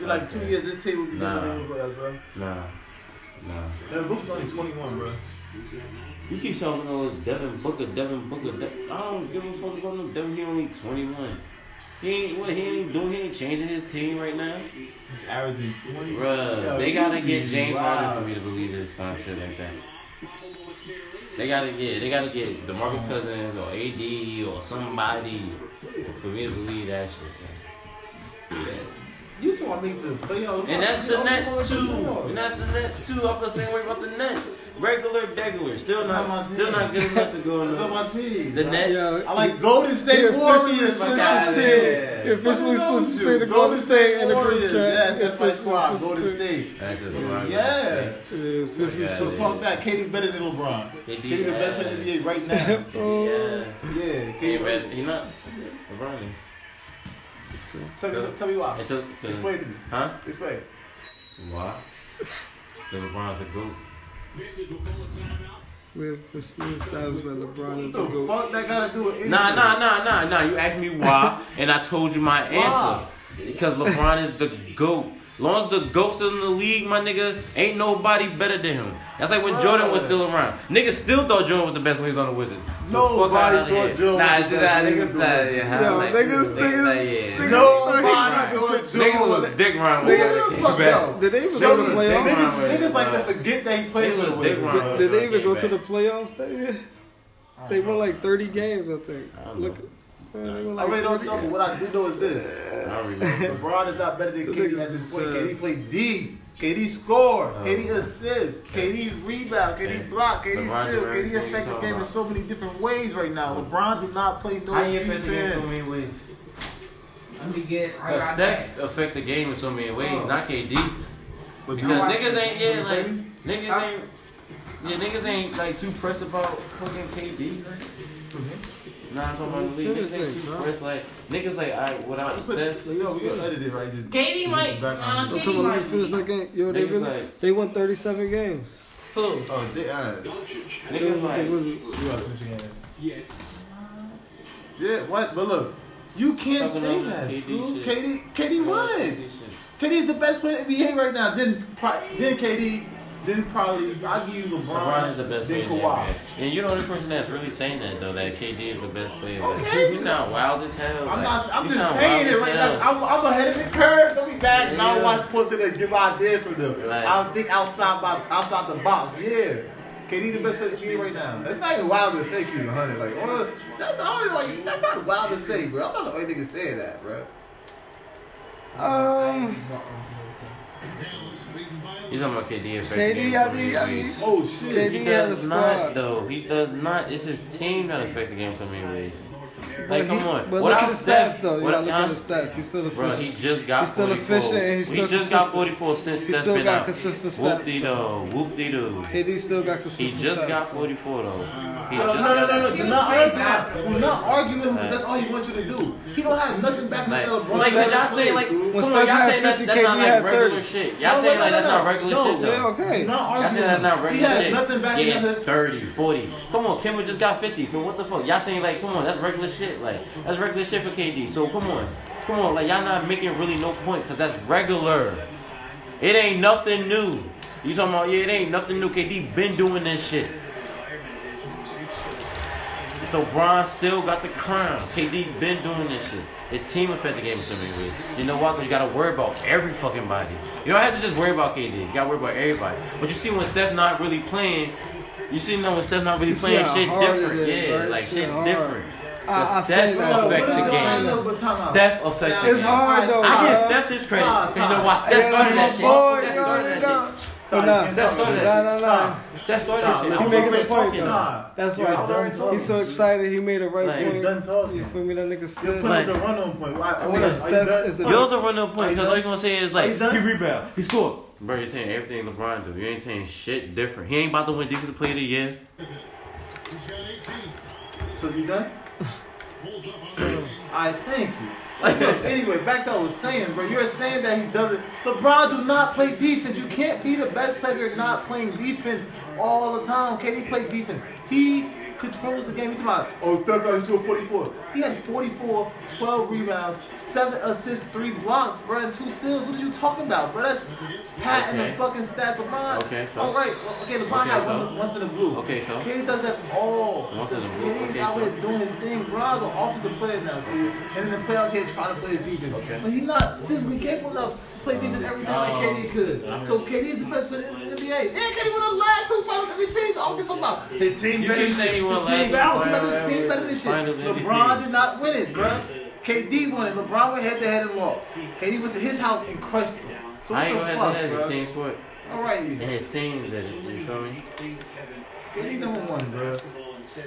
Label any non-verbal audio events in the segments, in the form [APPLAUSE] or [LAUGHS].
In like two years, this table will be Nah. than everybody else, bro. Nah, nah. Devin Booker's only 21, bro. You keep talking about Devin Booker, Devin Booker. De- I don't give a fuck about him. Devin, he only 21. He ain't what he ain't doing. He ain't changing his team right now. He's averaging 20. Bruh, Yo, they gotta get James. Harden for me to believe this some shit like that. They gotta get, they gotta get DeMarcus uh-huh. Cousins or AD or somebody for me to believe that shit. You told me to play out. And that's the next two. And that's the next two. I feel the same way about the Nets. Regular, regular, still That's not my not, team. still not good enough to go That's not my team. the Nets. Yeah. I like Golden State Warriors. my switched guy. team. Officially What switched his you? team to Golden State in the group Warriors. chat. Yes, that's my squad. Golden. State. That's just LeBron. Yeah. It is officially So talk that. KD better than LeBron. KD, KD the best player in the NBA right now. Yeah. yeah. He KD. ain't ready. He not. LeBron is. Tell me, tell me why. Until, Explain to me. Huh? Explain. Why? Because LeBron's the GOAT. We officially established that LeBron is the What the GOAT. fuck that gotta do with anything? Nah, nah, nah, nah, nah. You asked me why, and I told you my answer. Why? Because LeBron is the GOAT. Long as the GOAT's still in the league, my nigga, ain't nobody better than him. That's like when Bruh. Jordan was still around. Niggas still thought Jordan was the best when he was on the Wizards. So fuck Nobody thought here. Jordan nah, was the best nah, when he was niggas, the nah, Wizards. yeah, Yo, like, niggas- niggas, niggas- nah, yeah. niggas- Nobody Right. thought Niggas Jordan was was dick round. Who with the him. fuck though? Did they even Jordan- go to the playoffs? Niggas, Right. niggas like to forget that he played Niggas for the was dick Wizards. round. Did they even Came go to back. the playoffs that year? They won like 30 games, I think. I don't Look, know. Man, they won I really don't know, but what I do know is this. I don't. LeBron is not better than KD at this point. is, KD played D. KD score. Oh. KD assist. KD rebound. Okay. KD block. KD LeBron steal. James, what KD you affect the game in so many different ways right now. LeBron do not play no How you affect the game in so defense. many ways? Let me get right Cause back. Steph affect the game in so many ways, Oh. not KD. But Because niggas ain't yeah, like niggas Huh? ain't yeah, niggas ain't like too pressed about fucking KD. Like. Nah, I'm talking about the league. Niggas ain't too pressed. Like niggas like I without Steph. Yo, we gonna edit it right. Just KD might. back Nah, on. I'm KD talking about might. they finished that game. Yo, they really, like they won 37 games. who? Oh, they ass. Niggas The like Wizards. You gotta finish again. Yeah, what? But look, you can't Talking say that. KD School. shit. KD, KD won. KD's the best player in the NBA right now. Then, pro- then KD, then probably I'll give you LeBron, LeBron is the best player then in Kawhi. And you're the only person that's really saying that though, that KD is the best player. But Okay. You sound wild as hell. I'm like, not. I'm just saying it right hell. now. I'm, I'm ahead of the curve. Don't be mad. 'cause I Yeah. don't watch pussy to give my idea from them. Right. I think outside my outside the box. Yeah. KD the best player in the NBA right now. That's not even wild to say, Q 100. Like, well, that's the only like, That's not wild to say, bro. I'm not the only nigga saying that, bro. Um, You talking about KD affect KD, the I mean, I mean, Oh shit. KD He does not though. He does not. It's his team that affect the game so many ways. But Like, come he- on. But look Without at the Steph- stats, though. You without- gotta look at huh? the stats. He's still Bro, efficient. he just got He's still 44. efficient and he's he still just got consistent. 44 since He Steph still been got out. consistent stats, Whoop de doo. Whoop de doo. KD still got consistent stats. He consistent just stats. got 44 though. Uh, he No, just no, no, no, got no. that. Do not argue. with him. Do not argue with him because that's all he wants you to do. He don't have nothing back Like, with LeBron. like Steph y'all plays, saying like, dude. come When on, Steph y'all had saying that, 50, that's not KD like had regular 30. shit. No, Y'all saying no, like no, that's no. not regular No, shit though. Yeah, okay. Do not Y'all argue. saying that's not He regular has shit. nothing backing yeah, up his 30, 40. Come on, Kimba just got 50. So what the fuck? Y'all saying like, come on, that's regular shit. Like, that's regular shit for KD. So come on. Come on, like y'all not making really no point because that's regular. It ain't nothing new. You talking about, yeah, it ain't nothing new. KD been doing this shit. So Bron still got the crown. KD been doing this shit. His team affect the game in so many ways. You know why? Because you gotta worry about every fucking body. You don't have to just worry about KD. You gotta worry about everybody. But you see when Steph not really playing, you see now when Steph not really You playing, shit different. is, yeah, right? like Shit shit different. I- I But say Steph that. Bro, affect the game. I know, but time out. Steph affect the game. It's hard, though, I give bro. Steph his credit. Time, And you know time. why Steph Hey, started that that's shit? Steph started that know. shit. But nah, Steph started that nah, shit. nah, nah. Steph started Stop. that shit. Let's He making fucking a point, talking though. That's You're why he's so excited. He made a right Like, You're point. done talking. You feel me? That nigga You're still. putting Like- to run on point. Why? I Are you Steph is a- You're the run up point because all you're gonna say is Are you like done? he rebound, he scored. Bro, you're saying everything LeBron do. You ain't saying shit different. He ain't about to win defensive player of the year. So you done? I thank you. So look, anyway, back to what I was saying, bro. You're saying that he doesn't. LeBron do not play defense. You can't be the best player not playing defense all the time. Can he play defense. He controls the game. You talking about, oh, Steph Curry scored 44. He had 44, 12 rebounds, 7 assists, 3 blocks, bro, and 2 steals. What are you talking about, bro? That's patting Okay. the fucking stats of LeBron. Okay, so? All right, well, okay, LeBron Okay, had so? one once in the blue. Okay, so? KD does that all. Once in the blue, KD's okay, out so? here doing his thing. LeBron's an offensive player now, school. And in the playoffs, he had trying to play his defense. Okay. But he's not physically capable enough to play defense every night like. KD could. So KD is the best player in the NBA. And KD won the last two finals MVPs. So I don't give a fuck about his team You better than saying he his last team. two I don't care about his team better than finals shit. MVP. LeBron did not win it, bruh. KD won it. LeBron went head to head and lost. KD went to his house and crushed him. So I what ain't the fuck, to that as a bruh? team sport. All right, And his team did it. You feel me? KD number one, bruh.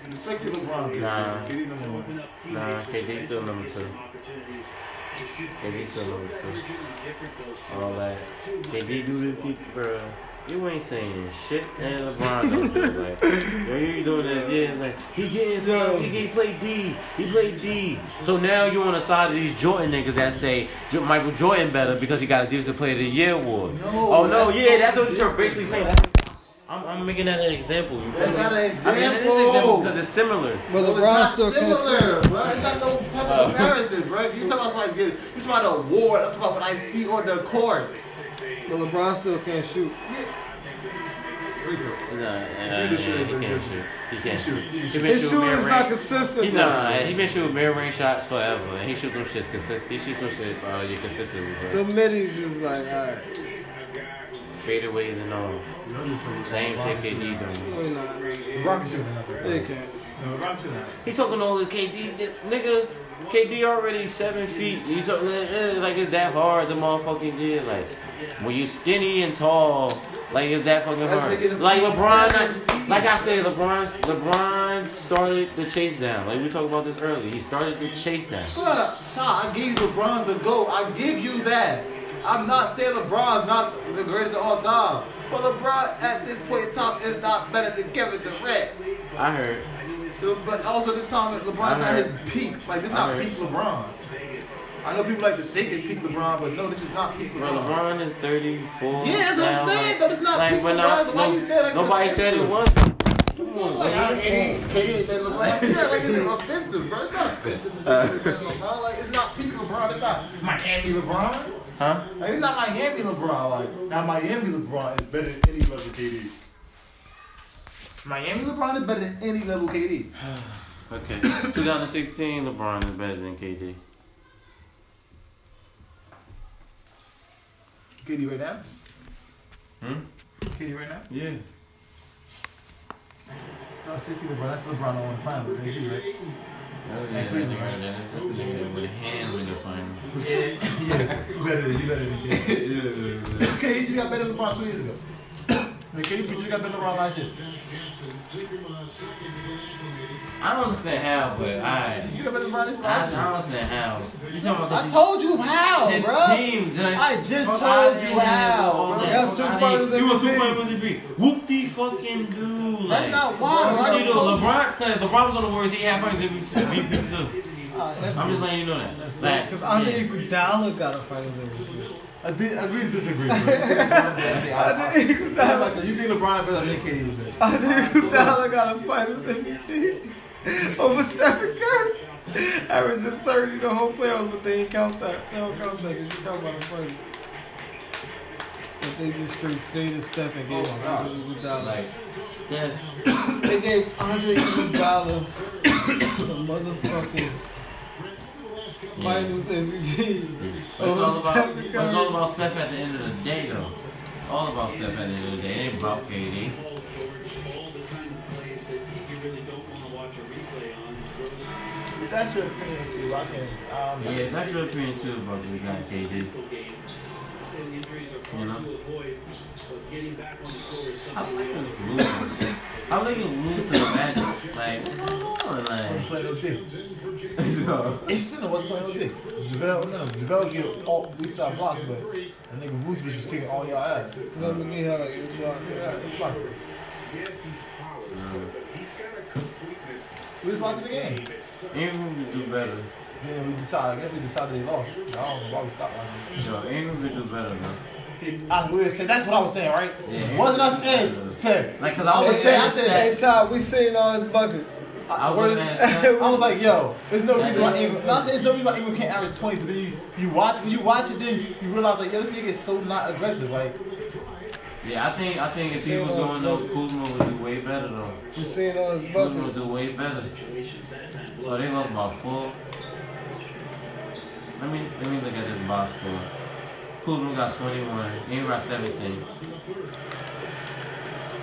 Respect your LeBron team. Nah. KD number one. Nah, KD still number two. KD still number two. All that. KD do this, keep, bruh. You ain't saying shit, and LeBron don't do it. Like, yo, you doing this, yeah, like, he getting fouled, he get play D, he played D. So now you on the side of these Jordan niggas that say Michael Jordan better because he got a Defensive Player of the Year award. No, oh no, that's yeah, that's what you're basically saying. That's I'm, I'm making that an example. You feel That's me? not an I mean, it is example. example because it's similar. But No, it's LeBron not still similar, shoot. bro. It's not no type Oh. of comparison, bro. You talking about somebody's getting, you talking about an award. I'm talking about what I see on the court. But LeBron still can't shoot. Free throw. Nah, uh, He just shoot, he can't he- shoot. He can't shoot. shoot. He He His shooting shooting is mid not consistent. He though. nah, he been shooting mid range shots forever, and he shoot them shits consistent. He shoots them shits uh, you consistently, The middies is like, alright. fadeaways and all. Same shit KD doing. No, he not. LeBron can shoot that. They can't. No, LeBron can. He talking all this KD, nigga. KD already seven feet. You talk eh, eh, like it's that hard to motherfucking get like when you skinny and tall. Like it's that fucking hard. Like LeBron, like I said, LeBron, LeBron started the chase down. Like we talked about this earlier. He started the chase down. On, Ty, I give you LeBron's the GOAT. I give you that. I'm not saying LeBron's not the greatest of all time. But LeBron at this point in time is not better than Kevin Durant. I heard. But also this time LeBron not his peak. Like this not peak LeBron. I know people like to think it's peak LeBron, but no, this is not peak Bro, LeBron. LeBron is 34. Yeah, that's what I'm saying, like- though. It's not peak LeBron, I- so why no- you say like it's Nobody said it was. Come on, Like, man. KD, KD than LeBron. Yeah, like it's offensive, bro. It's not offensive to say he's LeBron. Like it's not peak LeBron. It's not Miami LeBron. Huh? Like it's not Miami LeBron. Like now Miami LeBron is better than any level KD. Miami LeBron is better than any level KD. [SIGHS] Okay. 2016, LeBron is better than KD. KD right now. Hmm? KD right now. Yeah. 2016 LeBron. That's LeBron on the finals. Maybe right. Oh, yeah, that nigga- that's the nigga with a hand in the finals. Yeah, [LAUGHS] yeah. You better than you better than [LAUGHS] KD. KD just got better than LeBron two years ago. [COUGHS] Like, KD just got better than LeBron last year. I don't understand how, but I. He got better than LeBron I, I don't understand how. You talking about I this- told you how, his bro. team done. I just Fuck told outta you how, all bro. Got two outta finals. You want two MVPs. finals MVP? Whoop the fucking do. Like, That's not why, bro. I You know. LeBron, cause LeBron was on the Warriors. He had finals MVP too. Uh, I'm just cool. letting you know that. Like, Because Andre yeah. Iguodala got a finals MVP. I did agree to disagree. Bro. [LAUGHS] I think LeBron- like I said, you think LeBron is better than KD? is better. Andre Iguodala got a finals MVP over Stephen Curry. Averaging 30 the whole playoffs, but they ain't count that. They don't count that. They just count about the finals. But they just straight faded Steph and gave Oh, God. Andre Iguodala. like Steph. They gave Andre Iguodala the motherfucking Yeah. finals MVP. Yeah. It's all about Stephen it's Curry. all about Steph at the end of the day, though. It's all about Steph at the end of the day. It ain't about KD. That's your opinion, Steve, I can. Um, Yeah, that's your opinion too about the guy KD. You know? How the Lakers lose? How the Lakers lose to the Magic? Like, what's going on? Like, play no dick. no. It's Sinner wasn't playing no dick. JaVale, no, JaVale get all weak side blocks, but that nigga Vucevic was just kicking all y'all ass. Let me get like eight blocks. Yeah, it's blocked. We was watching the game. Ingram would do better. Then we decided, I guess we decided they lost. I don't know why we stopped watching. Yo, Ingram would do better though. I will say that's what I was saying, right? Yeah. Wasn't I saying? Say, Like, 'cause I I was was saying, I said, Hey, Todd, we seen all his buckets. I was Word- looking at stats. [LAUGHS] I was like, yo, there's no reason why it. Ingram. No, I there's no reason why Ingram can't average 20, but then you, you watch when you watch it, then you realize like, yo, this nigga is so not aggressive. Like, Yeah, I think I think if he was going though, Kuzma would do way better though. We seen all his Kuzma would buckets. do way better. Oh, they lost by four. Let me let me look at this box score. Kuzma got 21. Ingram got 17.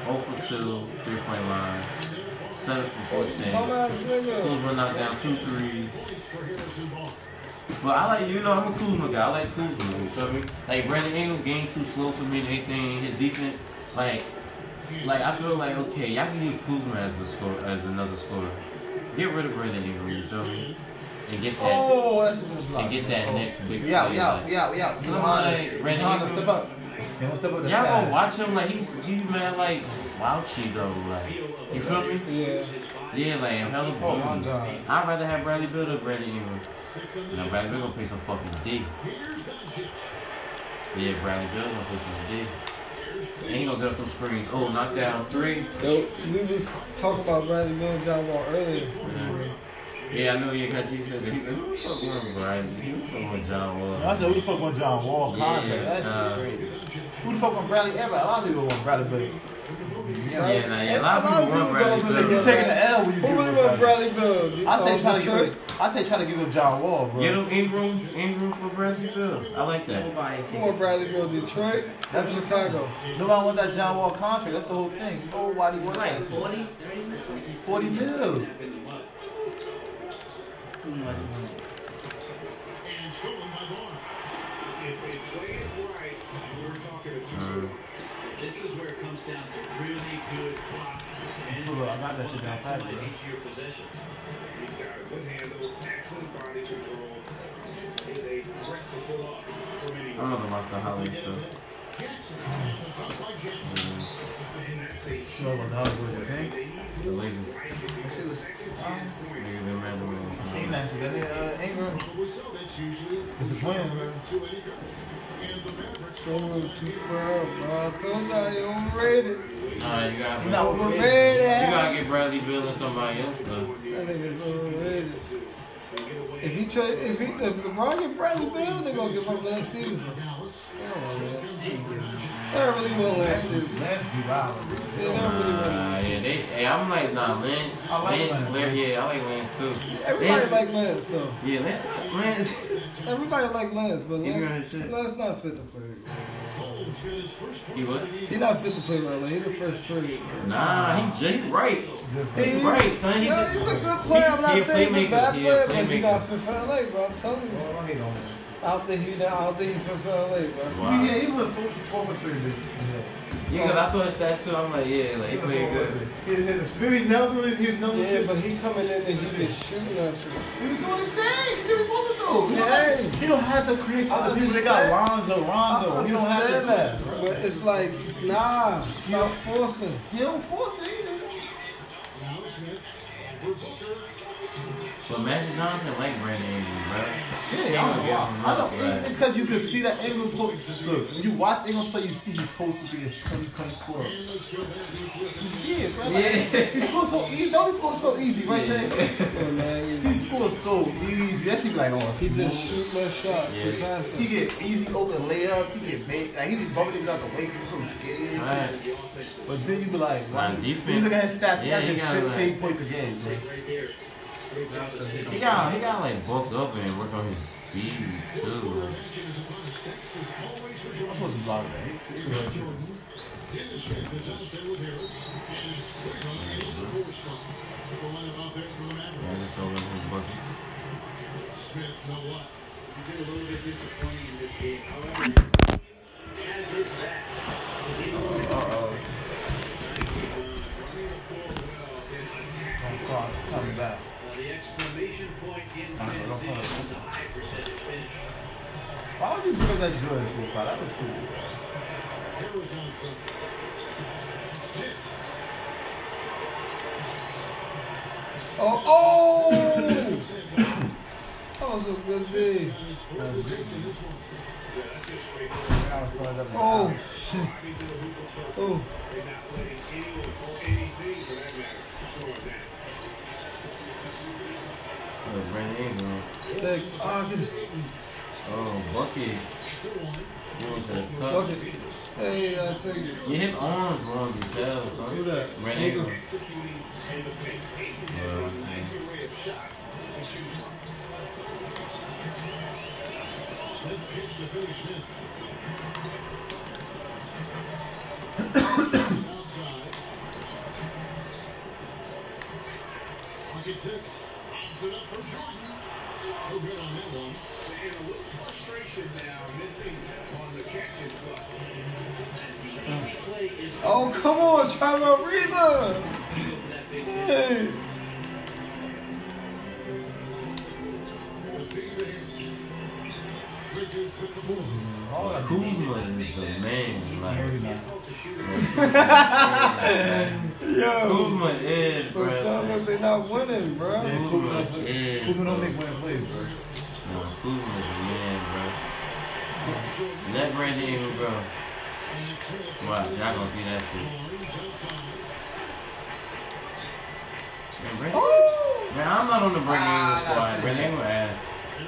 0 for 2, three point line. 7 for 14. Come on, nigga. Kuzma knocked down two threes. But I like, you know, I'm a Kuzma guy. I like Kuzma. You feel me? Like Brandon Ingram game too slow for me and anything. His defense, like, like I feel like okay, y'all can use Kuzma as the score as another scorer. Get rid of Brandon Ingram. You feel me? And get that oh, that's a good block. and get that next big. Yeah, yeah, yeah, yeah. I'm Johanna, like, Brandon Johanna, Ingram. step up. He don't step up Y'all gonna watch him like he's he's man like slouchy though. Like you feel me? Yeah. Yeah, like hella Oh my booty. God. I'd rather have Bradley Beal than Brandon Ingram. Now Bradley Beal gonna play some fucking D. Yeah, Bradley Beal gonna play some D. And he gonna get up them screens. Oh, knock down three. Yo, we was talking about Bradley Beal and John Wall earlier. Yeah, I know. Yeah, cause he said that. He said, "Who the fuck with Bradley? Who the fuck with John Wall?" I said, who the fuck want John Wall Yeah, contract? That's uh, crazy. Who the fuck want Bradley? Everybody, a lot of people want Bradley Beal. Yeah, nah, yeah. A lot of people want Bradley Beal. You're taking the L when you Who give really him want Bradley. Bradley Beal? I say try to give him. I say try to give him John Wall, bro. Get him Ingram, Ingram for Bradley Beal. I like that. Nobody Who taking want Bradley Beal? Detroit? That's That's Chicago. Nobody want that John Wall contract. That's the whole thing. Nobody wants that. 40, 30 minutes. 40 mil. It's too much money. Um, This is where it comes down to really good clock and Hold on, I got that shit down pat, maximize bro. each of your. He's got a good handle, excellent body control. Is a threat to pull up from I'm anyone. gonna watch the highlights though. And that's a You know what the hell was the tank? The Lakers. That shit was. Nigga, they ran the room. I seen that shit. That nigga uh, Ingram. Disappointing, bro. Going too far bro. I told y'all he overrated. Nah, you gotta, He's not you gotta get Bradley Beal and somebody else though. That nigga's overrated. If he trade, if he, if LeBron get Bradley Beal, they gonna give up Lance Stephenson. They don't want Lance. They ain't giving him They don't really want Lance Stephenson. Lance be wild. They don't really want. Nah, yeah, they. Hey, I'm like, nah, Lance. I like Lance, Lance. Flair, yeah, I like Lance too. Everybody Lance- like Lance though. Yeah, Lance. Lance. [LAUGHS] Everybody like Lance, but He Lance. Lance not fit to play. He what? He not fit to play right. Like he the first trade. Nah, he Jake right. He, Right, son. He Yo, just- he's a good player. I'm not he saying he's a bad player, but he not fit for LA, bro. I'm telling you. Oh, don't hate on him. I don't think he. I don't think he fit for LA, bro. Wow. Yeah, he went four, four for three. Dude. Yeah, cause I saw his stats too. I'm like, yeah, like he played good. He hit him. Maybe Nelson, he hit Nelson. Yeah, but he coming in and he just shooting that shit. He was doing his thing. He did what he supposed to do. He, don't Yeah. have, he don't have to create for I other people. They got Lonzo, Rondo. He don't have to do that, that. but it's like, nah, stop forcing. He don't force it. either. But Magic Johnson like Brandon Ingram, bro. Yeah, I don't know. Why. I don't. right. It's because you can see that Ingram. Po- look, when you watch Ingram play, you see he's supposed to be a 20 point scorer. You see it, bro. Like, Yeah. He scores so easy. Don't he score so easy, right? Say, Yeah, man, he scores so easy. That should be like, oh, he smooth. just shoot less shots. Yeah. He passed He them. get easy open layups. He get made. Like he be bumping niggas out the way because he's so skinny and shit. Right. But then you be like, Nah, wow. defense- you look at his stats, he Yeah, averaging he got, 15 like- points a game, bro. He got he got like bulked up and worked on his speed too. I'm supposed to block that. A little bit disappointing in this game. However, his back. Oh. and not letting anyone or anything for that matter slow it down. Oh, Brandon Ingram. Oh, get it. Oh, bucket. You want to cut? Hey, I take it. Yeah, his arms long as son. Who that? Brandon Ingram. Executing in the paint. Ayton has Well, nice array of shots to choose from. Smith pitch to Finney Smith. Outside. Pocket six. Pops it up for Jordan. No good on that one. And a little frustration now, missing on the catch and flush. Sometimes the easy oh. play is Oh, come on, Trevor Ariza. Hey. Bridges with the ball. Kuzma is the man. Like, Yo. Kuzma is, But some bro. of they not winning, bro. Kuzma Kuzma, is. Kuzma don't make winning plays, bro. No, Kuzma is the man, bro. Let Brandon Ingram go. Wow, y'all gonna see that shit. Man, Brandon, Oh. man, I'm not on the Brandon Ingram Ah, squad. Brandon Ingram ass.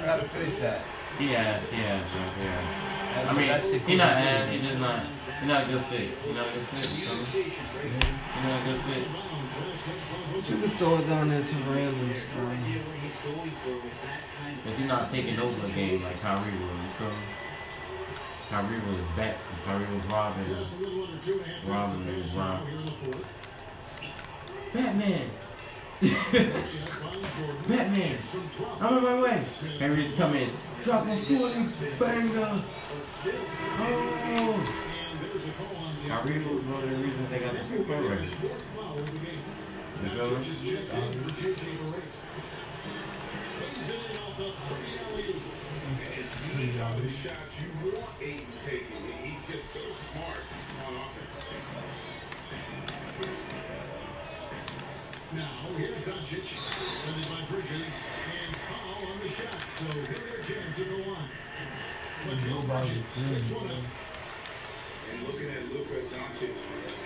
Gotta finish that. He ass, he ass, bro. He ass. I mean, he not ass. He just not. He not a good fit. He not a good fit. You me? He not a good fit. You could throw it down there to randoms, bro. Cause he not taking over a game like Kyrie was. You feel me? Kyrie was back. Kyrie was robbing. Robbing was robbing. Batman. [LAUGHS] Batman. I'm on my way. Henry come in. Drop a 40 banger. Oh. Kyrie was one of the reasons they got the three point record. You feel me? Now, here's Doncic. Bridges. And on the shot. So he'll get a chance at the. And looking at Luka Doncic,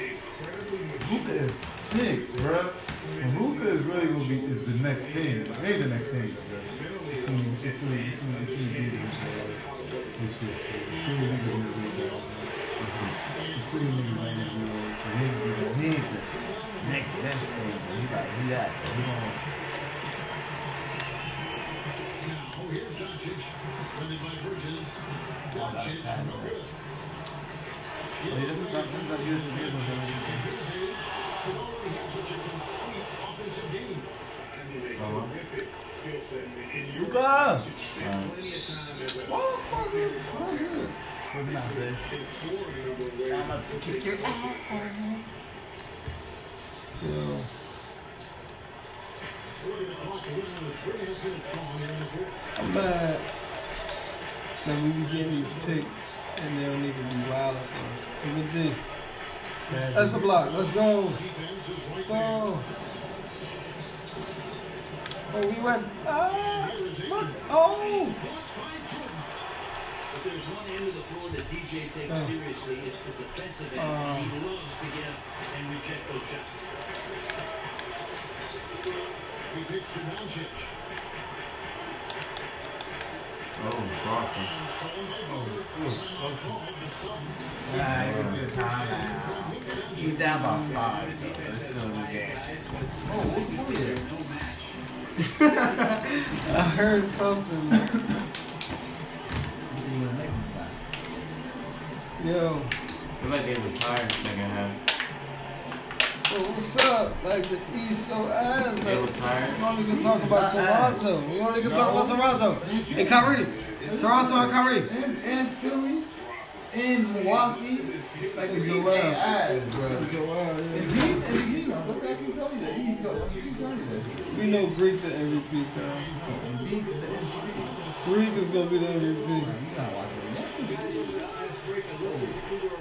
incredibly Luka is sick, bro. Luka is really gonna be is the next thing. Ain't the next thing. It's too, it's too, it's too, it's too big. This shit, it's too many niggas in the. It's too many niggas in the league. So he, ain't the next best thing. Bro. He got, he got, he gonna. Now, here's by Bridges. Doncic, no good. He doesn't, that's not good for business. The fourth. I'm mad that we be getting these picks and they don't even be wild for us. Look at D. That's a block. Let's go. Let's go. Oh, we went. Ah, look. Oh. Blocked by Jordan. If there's one end of the floor that DJ takes Oh. seriously, it's the defensive end. Oh. he loves to get up and reject those shots. He pitched to Doncic. Oh, Crawford. Stolen by Booker. Timeout called. The Suns. Nah, he was good time out. He's down by five, though. It's still a good game. Oh, what are [LAUGHS] you? I heard something. See you next time. Yo. feel like they was tired second half. Oh, what's up? Like the East so ass. They Like, was tired. we only can talk about Toronto. We only can talk about Toronto. Hey, Kyrie. Toronto and Kyrie. And, and Philly, and Milwaukee, like the East Joel. ass, bro. Joel, And yeah. he, and he, go back and tell you that. He can go, he can tell you that. We know Greek the MVP, Kyle. And he is the MVP. Greek is gonna be the MVP. You gotta watch it again.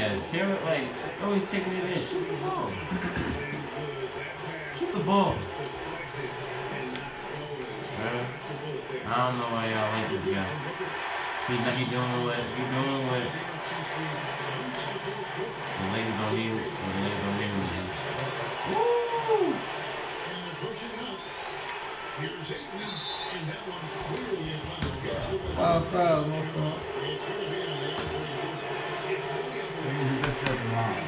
ass. Cameron, like, oh, always taking it in. Shoot the ball. Shoot the ball. Man, I don't know why y'all like this guy. He, he doing what, he doing what the ladies don't need, the ladies don't need. Woo! It the Foul, foul, no foul. The. Maybe he just the line.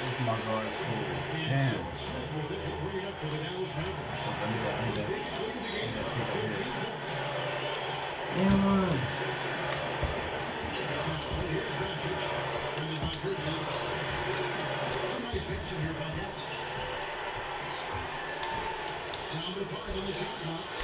This is my guard's cool. Damn. The. I need that. I need that. Here. By Dallas. Number five on the shot clock.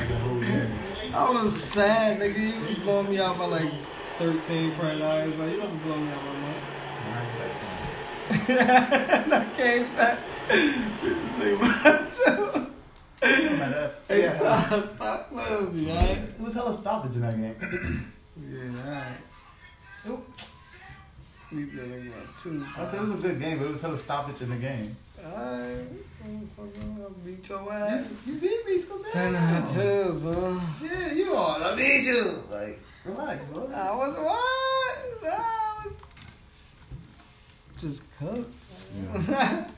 I was sad, nigga. He was blowing me out by like 13 print eyes, but he wasn't blowing me out by much. and [LAUGHS] I came back. This nigga myself. Hey, Yeah. Tom, [LAUGHS] stop playing with me, alright? It was hella stoppage in that game. Yeah, alright. Nope. Need that nigga about two. I said it was a good game, but it was hella stoppage in the game. Alright. Motherfucker, I'll beat your ass. You beat me, so Ten out of two, son. Yeah, you are. I need you. Like, relax, bro. I was what? I was just cooked. [LAUGHS]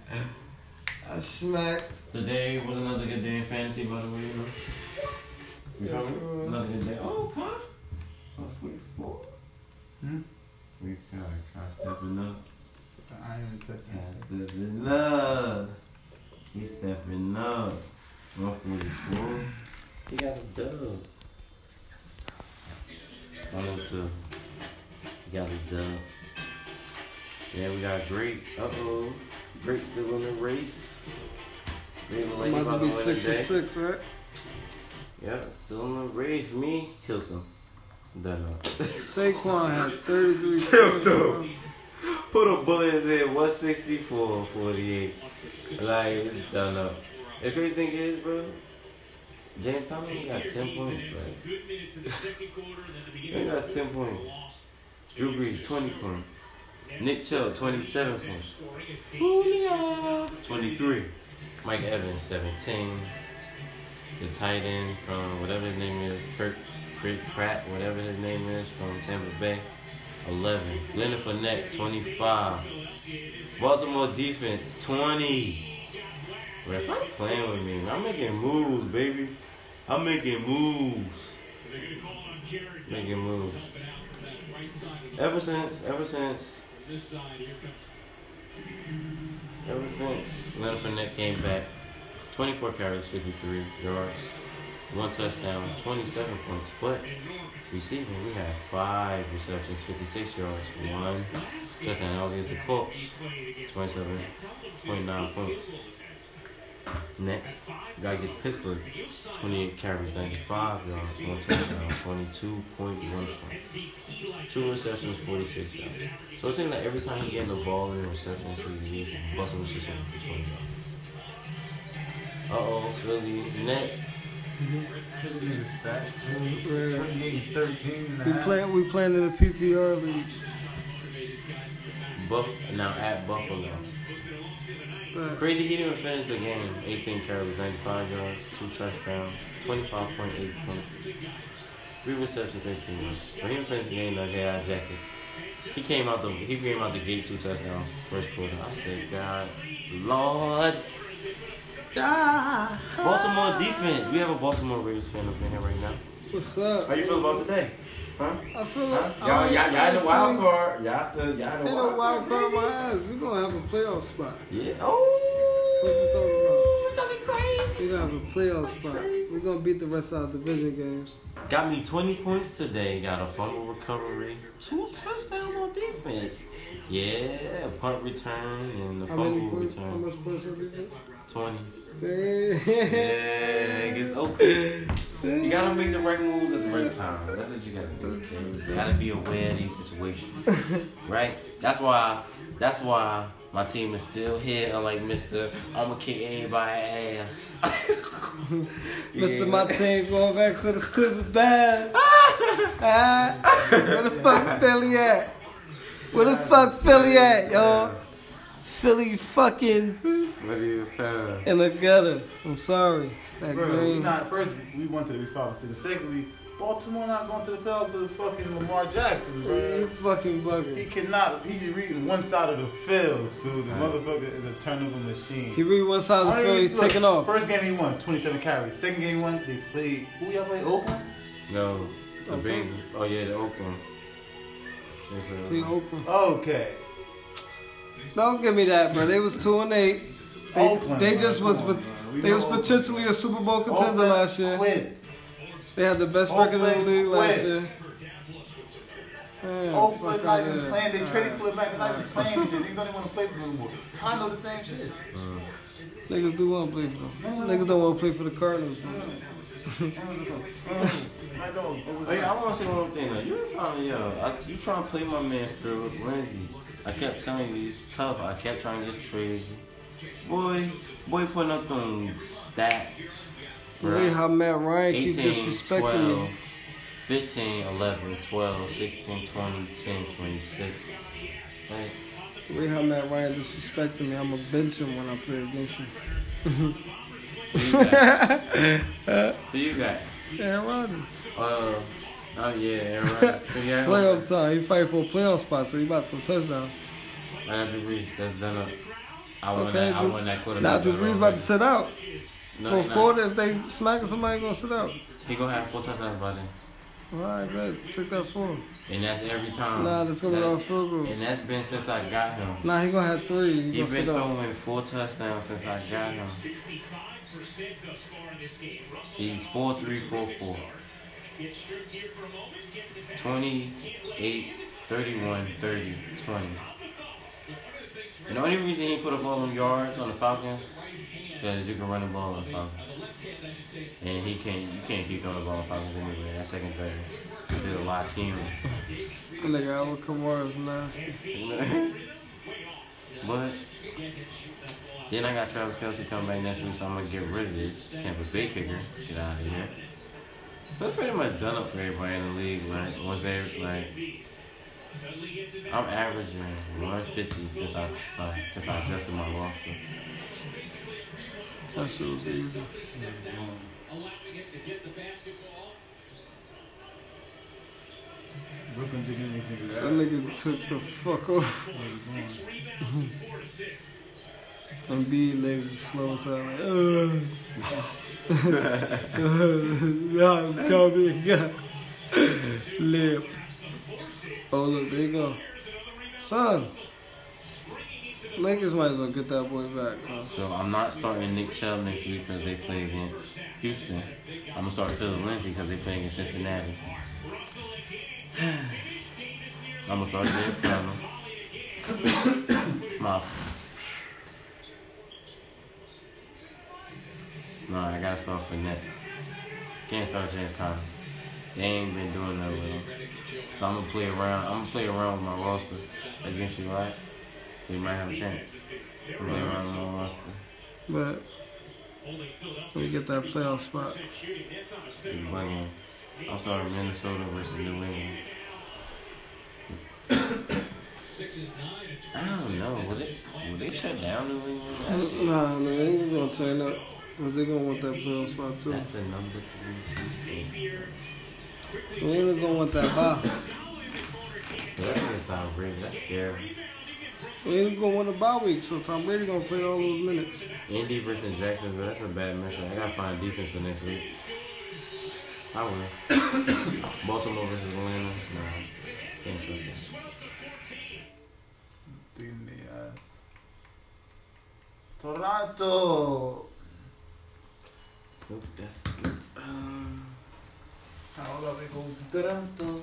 I smacked. Today was another good day in fantasy, by the way, you know. You Yes, feel. Another good day. Oh, Kai. That's week four. Hmm? Week Kai. Kai stepping up. I ain't even touching Kai that. stepping up. He's stepping up. 144. He got a dub. 102. He got a dub. Yeah, we got Drake. Uh oh. Drake still in the race. Drake look like he I'm about to be win six and six, right? Yep, still in the race. Me, killed him. Done up. Saquon had [LAUGHS] 33 Killed points. him. Put a bullet in there, 164, 48. Like, done up. The crazy thing is, bro, James Conner he got 10 points, right? He got 10 points. Drew Brees, 20 points. Nick Chubb, 27 points. Julio, 23. Mike Evans, 17. The tight end from whatever his name is, Kirk, Kirk Pratt, whatever his name is, from Tampa Bay, 11. Leonard Fournette, 25. Baltimore defense, 20. Bro, stop playing with me. I'm making moves, baby. I'm making moves. Making moves. Ever since, ever since, ever since Leonard Fournette came back, 24 carries, 53 yards, one touchdown, 27 points. But receiving, we had five receptions, 56 yards, one touchdown. That was against the Colts, 27.9 points. Next, guy gets Pittsburgh. 28 carries, 95 yards, one touchdown, 22.1 points. Two receptions, 46 yards. So it seems like every time he getting the ball in the receptions, he's busting the over for 20 yards. Uh oh, Philly. Next. Look at his stats. We're- 28 and 13 and a We half. play we playing in the PPR league. Buff now at Buffalo. But Crazy, he didn't finish the game. 18 carries, 95 yards, two touchdowns, 25.8 points, three receptions, 13 yards. But he didn't finish the game like hey, I jacket. He came out the he came out the gate two touchdowns first quarter. I said, God, Lord. Baltimore defense. We have a Baltimore Ravens fan up in here right now. what's up? How you feel about today? Huh? I feel Huh? like Y'all, y'all, y'all in the wild card. Y'all still, y'all in the wild wild card. in my ass. We gonna have a playoff spot. Yeah. What you Oh. talking We talking crazy. We gonna have a playoff spot. We're gonna beat the rest of our division games. Got me 20 points today. Got a fumble recovery. Two touchdowns on defense. Yeah, punt return and the How many fumble points? How return. much points on 20. Damn. Yeah, it gets open. You gotta make the right moves at the right time. That's what you gotta do. You gotta be aware of these situations. Right? That's why that's why my team is still here. I'm like Mr. I'ma kick anybody ass. [LAUGHS] Mr. My team going back to the super bad. [LAUGHS] Ah, where the fuck Philly at? Where the fuck Philly at, y'all? Philly fucking What do you feel? in the gutter. I'm sorry. That Bro, we green. not first we went to the we found city. Secondly, Baltimore not going to the playoffs with fucking Lamar Jackson, You bro. fucking He cannot. He's reading one side of the field, school. The motherfucker is a turnover machine. He read one side of the field, even- he look, taking off. First game he won, 27 carries. Second game he won, they played. Who y'all play? Oakland. No, the Bengals. Oh yeah, the Oakland. He open. Okay. Don't give me that, bro. They was two and eight. They, Oakland, they bro. just was, Come on, pot- they know was Oakland. potentially a Super Bowl contender Oakland last year. Quit. They had the best record in the Oakland league last quit. year. Man, Oakland fuck not outta even playing. They traded Alright. Khalil Mack. They're not even playing this shit. Niggas don't even want to play for them anymore. Time know the same shit. Niggas do want to play for them. Niggas don't want to play for the Cardinals. I don't. It was yeah, I want to say one more thing though. You were trying to, yo, I, you trying to play my man Phillip Lindsay. I kept telling you he's tough. I kept trying to get traded. Boy, boy putting up them stats. The way how Matt Ryan keep 18, disrespecting 12, me. 15, 11, 12, 16, 20, 10, 26. Like, way how Matt Ryan disrespecting me, I'm to bench him when I play against him. who you got? [LAUGHS] who you got? Aaron Rodgers. Uh, oh yeah, Aaron Rodgers. Who you? Playoff time. He fight for a playoff spot, so he about to throw a touchdown. I got Drew Brees. That's done up. I won Okay, that. I Drew- won that quarterback. Now Drew Brees about to sit out. No, Fourth not. quarter, if they smacking somebody, gonna sit out. He gonna have four touchdowns by then, All right, bet. Took that four. and that's every time. Nah, that's gonna be That- all field goal. And that's been since I got him. Nah, he gonna have three. He He gonna been sit out. throwing four touchdowns since I got him. He's four three four four. 28, 31, 30, 20. And the only reason he put up all them yards on the Falcons, because you can run the ball on the Falcons. And he can't, you can't keep throwing the ball on the Falcons anyway. That second third, still locked in. That nigga Alvin Kamara is nasty. [LAUGHS] but then I got Travis Kelce coming back next week, so I'm gonna get rid of this Tampa Bay kicker. Get out of here. So it's pretty much done up for everybody in the league. Like once they like, I'm averaging 150 since I like, since I adjusted my roster. That shit was easy. Brooklyn didn't these niggas That out. nigga took the fuck off. [LAUGHS] Them B legs was slow as hell. Like, uh. [LAUGHS] [LAUGHS] I'm coming. Lip. Oh, look, there you go. Son. Lakers might as well get that boy back. huh? So I'm not starting Nick Chubb next week because they play against Houston. I'm gonna start Phillip Lindsay because they play against Cincinnati. [SIGHS] I'm gonna start James Conner. [COUGHS] My No, I gotta start Fournette. Can't start James Conner. They ain't been doing that with him. So I'm gonna play around. I'm gonna play around with my roster against you, right? So you might have a chance. Play around with my roster. But we get that playoff spot. I'm starting Minnesota versus New England. I don't know. Will they, will they shut down New England? Nah, no, they ain't gonna turn up. Cause they gonna want that playoff spot too. That's the number three defense. They ain't gonna want that bye. That's Tom Brady. That's scary. They ain't gonna want a bye week, so Tom Brady gonna play all those minutes. Indy versus Jacksonville. That's a bad matchup. I gotta find defense for next week. I will. [COUGHS] Baltimore versus Atlanta. Nah, can't trust them. Beating uh, Toronto. Nope, that's good. Um, Ahora me con Toronto.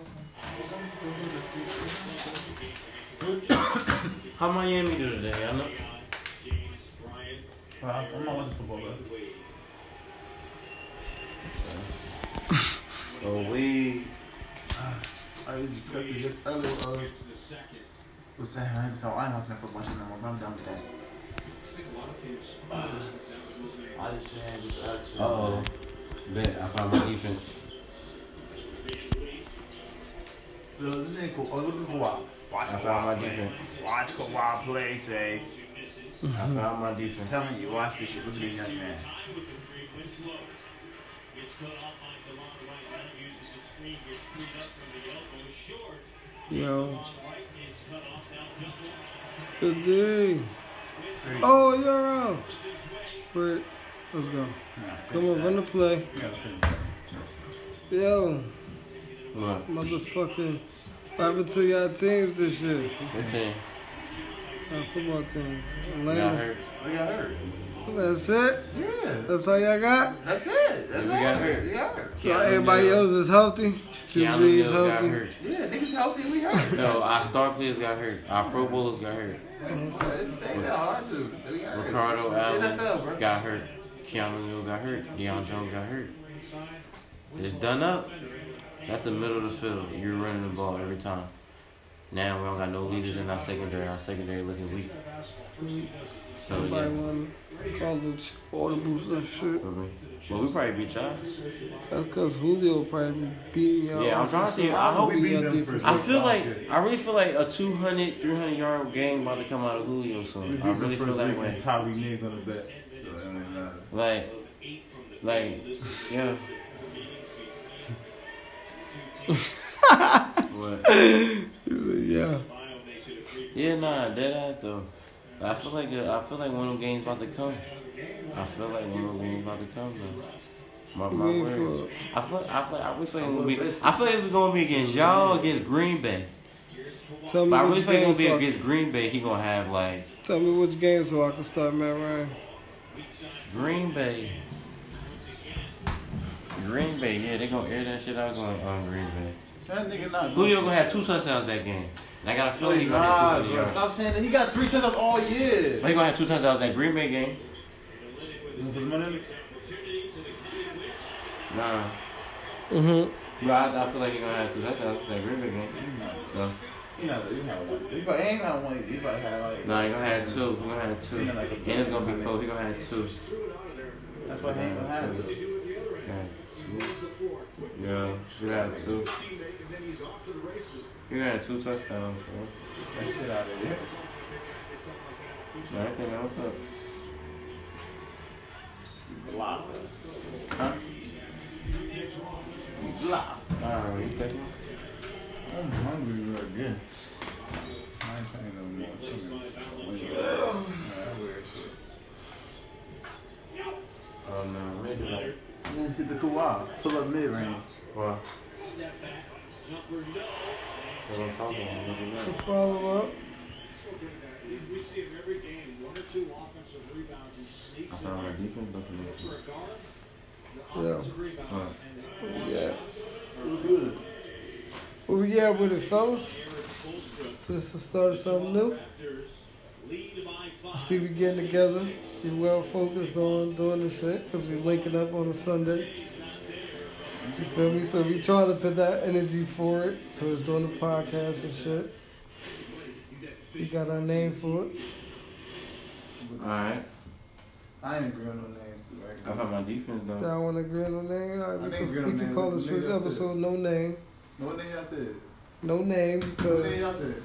how Miami do today? I know. I'm not watching football, bro. [LAUGHS] Oh, we. I discussed it just earlier. Uh, was saying I ain't so I ain't watching football shit no more. but I'm done with that. I just saying just actually. Oh, bet I found my defense. Yo, this ain't cool. Oh, look at Kawhi. Watch I found my Kawhi play. defense. Watch Kawhi play. Say, I found my I'm defense. telling you, watch this shit. Look at this young man. Yo. Good day. Oh, you're out. Wait, let's go. Come on, run the play. You gotta finish that. Yo, What? motherfucking. What happened to y'all teams this year? What team? Our football team. We got Atlanta. hurt. We got hurt. That's it? Yeah. That's all y'all got? That's it. That's We all got it. hurt. We got hurt. So Keanu everybody Neal- else is healthy? Keanu QB is Neal got healthy? hurt. Yeah, niggas healthy. We hurt. [LAUGHS] No, our star players got hurt. Our Pro Bowlers got hurt. They got hard to. We got hurt. Ricardo Allen NFL, bro. got hurt. Keanu Neal got hurt. Deion Jones got hurt. It's done up. That's the middle of the field. You're running the ball every time. Now we don't got no leaders in our secondary. Our secondary looking weak. So Nobody yeah. want to call the audibles and shit. Well, we probably beat y'all. That's because Julio probably beating y'all. Yeah, I'm trying to see. I hope we beat them for I feel like I really feel like a 200, 300 yard game about to come out of Julio We soon. I really feel first that week way. Tyree named on the bet. So, I mean, uh, Like, like, yeah. [LAUGHS] what? Yeah. Yeah, nah, dead ass though. I feel like uh, I feel like one of them games about to come. I feel like one of them games about to come though. My, my words. I feel, I feel, like, I really feel like be. I feel like it's gonna be against y'all against Green Bay. Tell me But I really feel like it's gonna be so against Green Bay. He gonna have like tell me which game so I can start Matt Ryan. Green Bay. Green Bay, yeah, they gonna air that shit out going on Green Bay. that nigga not. Julio gonna have two touchdowns that game. And I got a feeling he gonna have two bro. yards. Stop saying that. He got three touchdowns all year. But he gonna have two touchdowns that Green Bay game. You wanna put some money on it? Nah. Mm-hmm. But I, I feel like he gonna have two touchdowns that Green Bay game. So He not. He not one. Probably ain't not one. He probably had like. nah, he gonna have two. He gonna have two. Like And it's gonna be close. He gonna have two. That's why he ain't gonna have two. Yeah, should have two. He gonna have two touchdowns, bro. That shit out of there. Nah, I think what's up. Block. Huh? Block. Alright, you taking? I'm hungry real good. I ain't trying no more. Yeah, that weird shit. Oh no, maybe like. Then hit the Kawhi. Pull up mid range. What? That's what I'm talking about. What's it Follow up. We see him every game, one or two offensive rebounds. He sneaks found my defense, but for for a guard. The Yeah. offensive rebound. What? And Yeah. It was good. Where we at with it, fellas? So this is the start of something new? lead by I see we getting together. We well focused on doing this shit because we waking up on a Sunday. You feel me? So we trying to put that energy for it towards doing the podcast and shit. We got our name for it. Alright. I ain't agreeing on no names. too, right? I got my defense though. Y'all want to agree on the name? All right, I we think can, we can call this the first y'all episode No Name. No name y'all said? No Name What because name y'all said?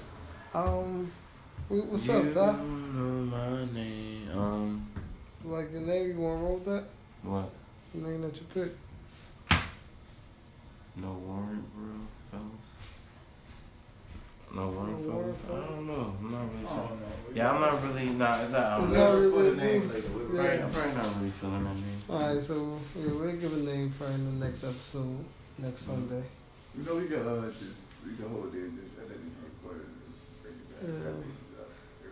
um, we- what's you up, Ty? know my name. Um, Like your name? You want to roll with that? what? The name that you picked. No warrant, bro, fellas. No warrant, No warrant, fellas. I don't know. I'm not really sure. don't. Yeah, I'm not really not. It's not, I It's don't not know. really for the a name group. later. We'll- Right, Yeah. I'm probably not really feeling that name. All right, so yeah, we'll give a name probably in the next episode, next Sunday. You know, we could uh, just we could hold it and and record it and bring it back. Yeah. Uh,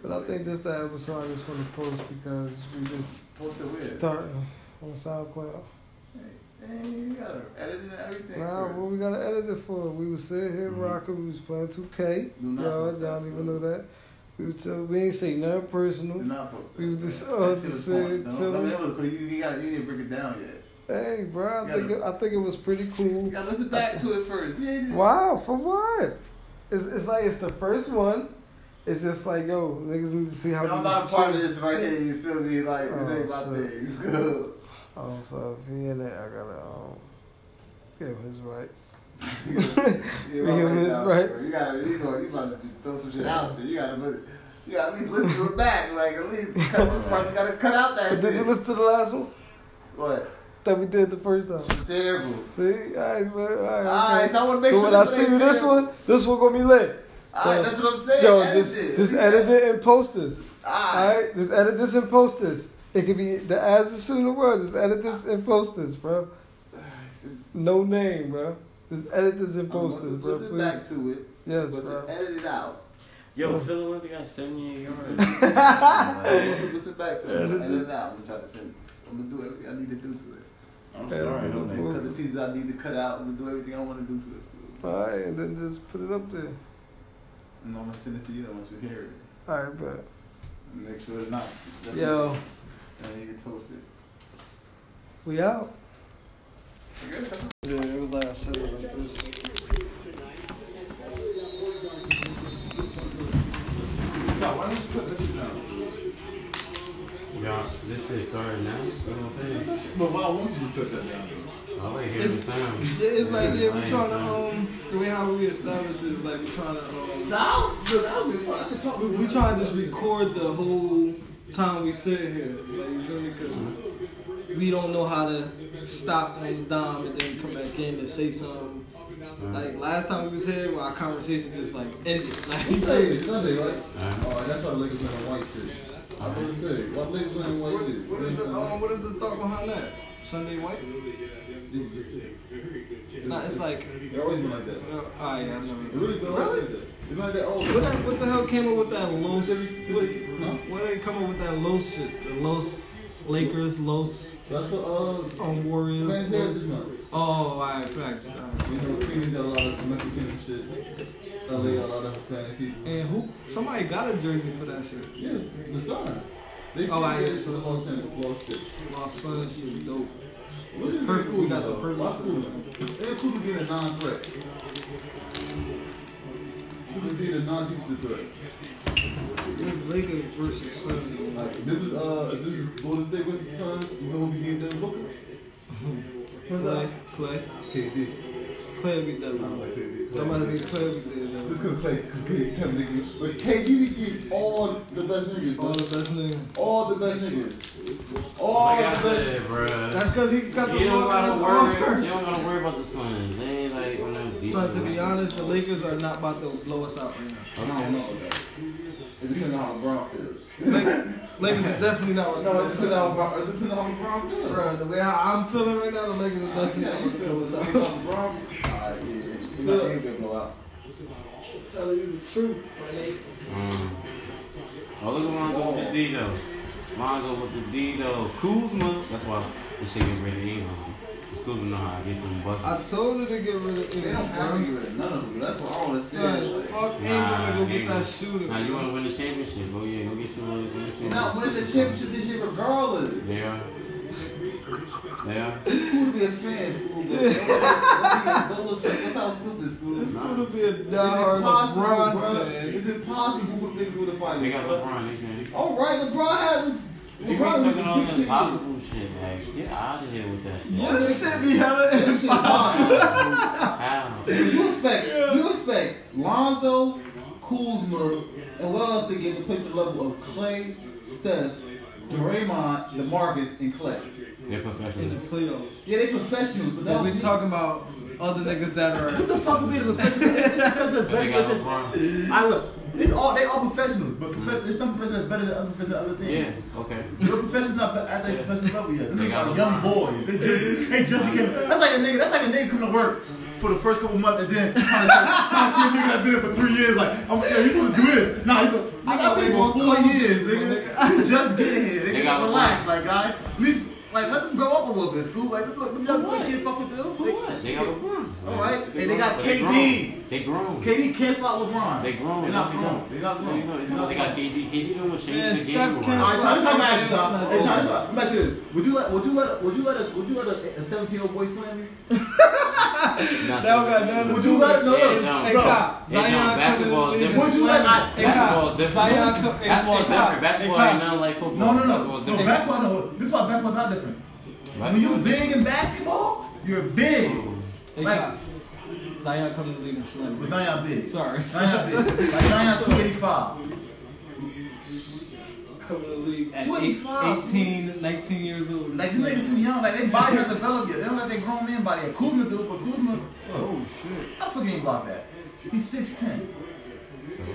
But I think this the episode I just want to post because we just post it with. starting on SoundCloud. Hey, hey, you gotta edit it and everything. Nah, what we gotta edit it for? We was sitting here Mhm. rocking, we was playing 2K. Do not Y'all, don't even know that. We was just, we ain't say nothing Do personal. not post We that. was just- oh, shit just fun. No, chilling. no, that was cool. You, you, got, you didn't break it down yet. Hey, bro, I think it, I think it was pretty cool. gotta listen back to it first. Ain't Wow, for what? It's, it's like it's the first one. It's just like yo, niggas need to see how. I'm not part of this right here. You feel me? Like this Oh, ain't my thing. It's good. Oh, so if he in it, I gotta um, give him his rights. [LAUGHS] You and [LAUGHS] his out, rights. bro. You gotta, you know, you about to throw some shit out there. You gotta, listen- you gotta at least listen to it back. Like at least [LAUGHS] cut this part. You gotta cut out that But shit. did you listen to the last one What? That we did the first It's time? terrible. See, all right, man, all right. Alright, okay. so I wanna make so sure when I see ain't this terrible. one, this one gonna be lit. Alright, that's what I'm saying. Yo, edit just it. just edit it and post this. Alright. Alright, just edit this and post this. It could be the as as soon in the world. Just edit this and post this, bro. No name, bro. Just edit this and post this, listen, bro. listen back to it. Yes, but bro. to edit it out. Yo, So- Philadelphia got 78 yards. [LAUGHS] listen back to it. Edit Edit it out. I'm gonna try to send. I'm gonna do everything I need to do to it. I'm sorry, no post name. Because the pieces I need to cut out, I'm gonna do everything I want to do to it. School. Alright, and then just put it up there. And I'm gonna send it to you once you hear it. Alright, but And make sure it's not. That's yo, What, and you can toast it. we out. Yeah, it was like I said Y'all, this shit started now? You know what I'm saying? But why won't you just put that down? I like hearing the sound. Yeah, it's like yeah, we're trying to sound. um the way how we established it is like we're trying to um No, look, that would be fun. I can talk. we, we trying to just record the whole time we sit here. Like you feel me? 'Cause we don't know how to stop on the dime and then come back in and say something. Like last time we was here, well, our conversation just like ended. [LAUGHS] Like you feel Sunday, me? Sunday, right? Uh, Oh, that's why the Lakers wearing white shit. I was gonna say, why the Lakers wearing white What, shit? what is the um, what is the thought behind that? Sunday white? Nah, it's like. It always been like that. Oh yeah, I never. Really been Really? like that. It's like that old. What, that, what the hell came up with that Los? What, Civic- huh? what they come up with that Los shit? The Los Lakers, Los That's what uh, um, Warriors. Los- Heritage Month. Oh, alright, facts. alright. You know, Phoenix got a lot of Mexican shit. LA a lot of Hispanic people. And who? Somebody got a jersey for that shit. Yes, the Suns. They Oh, I- it for the Los Angeles shit. Los Suns shit, dope. Which is purple. We got the purple. Why? It's cool to get a non-threat. Is being a non-defensive threat. This Lakers versus Suns. Like this is uh this is Golden State versus the Suns. You know who be getting them Booker? [LAUGHS] Clay, Clay, KD. Clay beat that I don't one. like KD. Somebody say Clay beat that This cause Clay, cause Clay, Kevin niggas. But KD be getting all the best niggas. All the best niggas. All the best niggas. Oh all like the best. said, bruh. That's because he got the You don't long gotta worry. arm. You don't gotta worry about the Suns. They ain't like one of those So to be honest, the Lakers are not about to blow us out right now. I don't know that. It depends on how LeBron feels. Lakers, Lakers are definitely not. No, it depends on how LeBron, it depends on how LeBron feels. Bro, the way how I'm feeling right now, the Lakers are definitely not you going to feel blow LeBron, out. alright, yeah, yeah. You're not gonna blow out. Telling you the truth, my. Mm. Oh, look at Lonzo with the D though. Lonzo with the D though. Kuzma. That's why this shit get ready to eat. Schools know how to get them buses. I told her to get rid of They don't have to get rid of none of them. That's what I want to say. Son, Like, fuck Nah, Ingram to go get that shooter. Now you want to win the championship? Go yeah, go get you one. Go get you They're not winning the championship this year regardless. They are. They are. It's cool to be a fan, school, but don't, don't, don't look. That's how stupid school is. It's cool to be a It's diehard LeBron bro. fan. It's impossible for niggas with a fight. They got LeBron. They can. All right, LeBron had was You keep LeBron talking was all 16 this years. impossible shit, man. get out of here with that shit. Your shit be hella That shit impossible. impossible. How? You expect you expect Lonzo, Kuzma, and what else they get to play to the level of Clay, Steph, Draymond, DeMarcus, and Clay. They're professionals. In the playoffs. Yeah, they professionals, but they we need- talking about other niggas that are. What the fuck would be the [LAUGHS] professionals? Professionals better than LeBron. I look. It's all they all professionals, but prof- there's some professionals better than other professionals at other Yeah. things. Okay. Your professionals not at that professional level yet. They These got are young LeBron. boys. They just [LAUGHS] they just became. That's like a nigga. That's like a nigga coming to work for the first couple months and then trying to, trying to see a nigga that been there for three years. Like, I'm yeah, you supposed to do this. Nah, you go. I got been for four years, nigga. You just get here. Nigga. They got relax, like guy. At least like let them grow up a little bit. School like look, them young boys what? can't fuck with them. For what? They got LeBron. All right. And they got but they KD. grown. They grown. KD cancel out LeBron. They grown. They're not No, grown. They're not grown. They're you know, not they got grown. KD. KD doing what changed Man, the Steph game can't- around. All right, Tyler, Stop stop it. asking. Stop. Stop. Hey, Tyler, stop. Let you this: Would you let? Would you let? Would you let? A, would you let a- a 17 year old boy slam you? Not That don't got nothing to Would do you with let? No, Yeah, no, no. Hey, no. Cop, Hey, John, Zion basketball coming is in the league. different. Would you let? I, Hey, Basketball Cop, is different. Zion come- hey, Basketball is hey, Cop, different. Basketball hey, ain't Cop. nothing like football. No, no, no, Basketball no. different. Basketball, no. This is why basketball not different. When you big in basketball, you're big. Hey, Like- Cop. Zion coming to the league and slam. But Zion big. Sorry. Zion big. [LAUGHS] Like Zion 285. Coming to the league at 25. 18, 19 years old. Like these niggas too young. Like they body not developed yet. They don't have their grown man body yet. Kuzma do, but Kuzma. Oh shit. How the fuck you ain't block that? He's 6'10.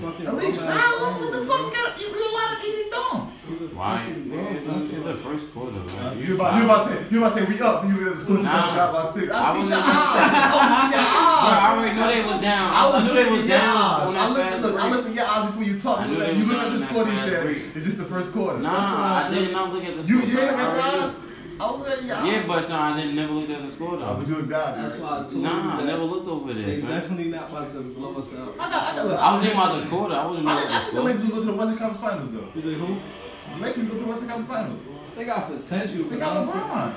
Fucking At least grown-ass foul him. What the fuck? You got you get a lot of easy thumb. Why? fucking It's the first quarter, man. You about, you about to say you about to say we up and you get the school Nah. got by six. I I see your eyes. [LAUGHS] I see your eyes. I already knew they was down. I was knew they was in down I looked, fast look, I looked in your eyes before you talked. You knew looked, they you was looked at the score that and fast said, break. it's just the first quarter. Nah, I did not look at the You, score. you ain't look I at your already- eyes? I was looking at your. Yeah, but no, I didn't never look at the score though. but you looked down. That's why I told Nah, you I never looked over there. They this, man. definitely not about to blow us out. I got, I got. I was thinking about the quarter. I wasn't I looking think, I at think the the. Lakers go to the Western Conference Finals though. You think who? The Lakers go to the Western Conference Finals. They got potential. They got I LeBron.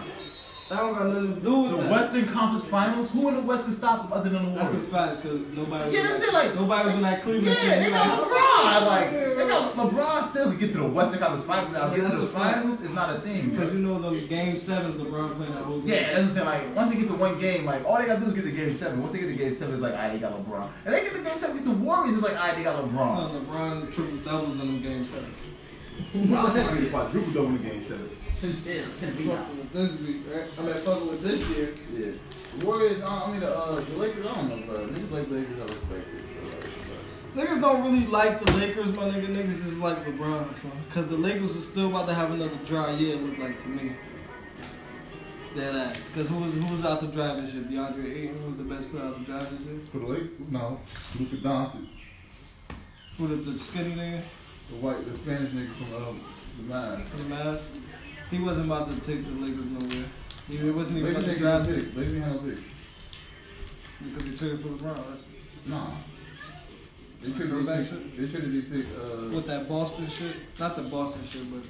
That don't got nothing to do with The that. Western Conference Finals. Who in the West can stop them other than the Warriors? That's a fact because nobody. was Yeah, in that's that- it, like- nobody was in that Cleveland. Yeah, team. they got like, LeBron. Like they got LeBron still can get to the Western Conference Finals. Now Yeah, get to the a fact. finals is not a thing. Because you know the game sevens, LeBron playing that whole game. Yeah, that's what I'm saying. Like once they get to one game, like all they gotta do is get to game seven. Once they get to game seven, it's like, alright, they got LeBron. And they get to game seven against the Warriors, it's like, alright, they got LeBron. Son, LeBron triple doubles in them game sevens. LeBron fucking quadruple double in game seven. Ten, ten, ten feet out. Fucking with this week, right? I mean, fucking with this year. Yeah. The Warriors, uh, I mean, the, uh, the Lakers, I don't know, bro. Niggas like the Lakers, I respect it. Niggas don't really like the Lakers, my nigga. Niggas is like LeBron, son. Because the Lakers was still about to have another dry year, it looked like to me. Dead ass. Because who was, who was out the drive this year? DeAndre Ayton was the best player out the drive this year. For the Lakers, no. Luka Doncic, Who the, the skinny nigga the white, the Spanish nigga from um, the Mavs. from the Mavs? He wasn't about to take the Lakers nowhere. He wasn't even Lakers about to taking no draft it pick. Lakers ain't have no pick. because he traded for LeBron. Right? Nah. They traded Go their back pick. They traded their pick. Uh, With that Boston shit, not the Boston shit, but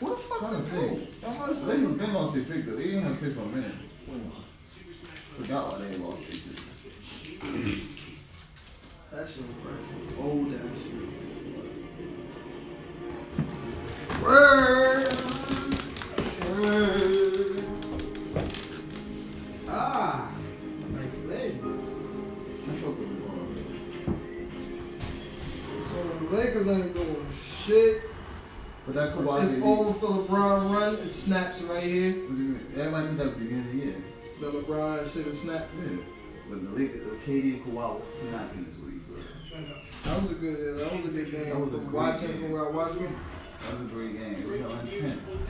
What the fuck trying is to that? think. They Lakers been lost their pick though. They didn't have a pick for a minute. Forgot why they lost their pick. that shit was crazy. Old ass shit. Lakers ain't doing shit. But that Kawhi It's over for LeBron run. It snaps right here. What do you mean? Everybody knew that at the beginning of the year. The LeBron shit is snapped. Yeah. But the Lakers, the KD and Kawhi was snapping this week, bro. That was a good. That was a good game. That was a watching from where I watched it. That was a great game. It was hella intense.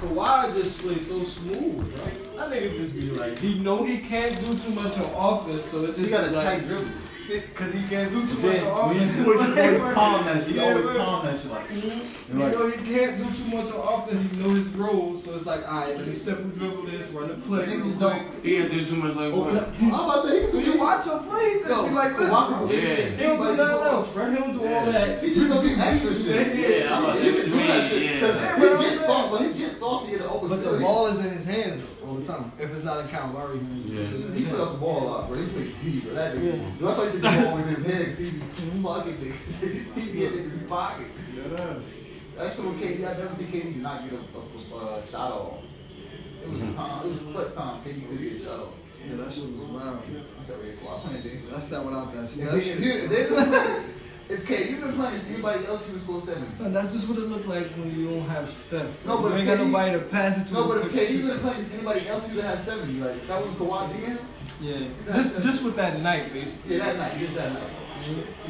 Kawhi just plays so smooth, right? That nigga just be like, he know he can't do too much on offense, so it just He got a like, tight dribble. Because he can't do too much Then on when you offense. push your [LAUGHS] palm that shit. You always bro. palm that shit like. Mm-hmm. You know he can't do too much on offense. He know his role, so it's like, all right, let me simple dribble this, run the play. Niggas don't. He can't do too much like open what? up. I'm about to say he can do When you watch him play, he just Yo, be like this. Kawhi bro. can do Yeah. He don't do nothing else, bro. He don't do all that. He just gonna do extra shit. Yeah, I'm about to He can do that shit. yeah. 'Cause Yeah, He gets saying- saucy, but he gets saucy in the open But the ball is in his hands though, all the time. If it's not in Kyle Lowry, Yeah. He put up the ball a lot, bro. He played deep, bro. That nigga. I thought the ball was his head because he be fucking niggas. [LAUGHS] he be in niggas' pocket. That shit with KD, I never see KD not get a, a, a, uh, shot off. It was time. It was clutch time. KD could get a shot off. yeah, that shit was wild. I said, wait, well, I'm playing defense. That's that without that. If, That if, shit- [LAUGHS] if, they been playing, if KD been playing anybody else, he would score 70. Son, that's just what it looked like when you don't have Steph. No, but you ain't if got KD nobody to pass it to. No, but if quick KD shoot. been playing anybody else, he would have 70. Like, that was Kawhi Leonard. Yeah, just just with that night, basically. Yeah, that night. Just that night.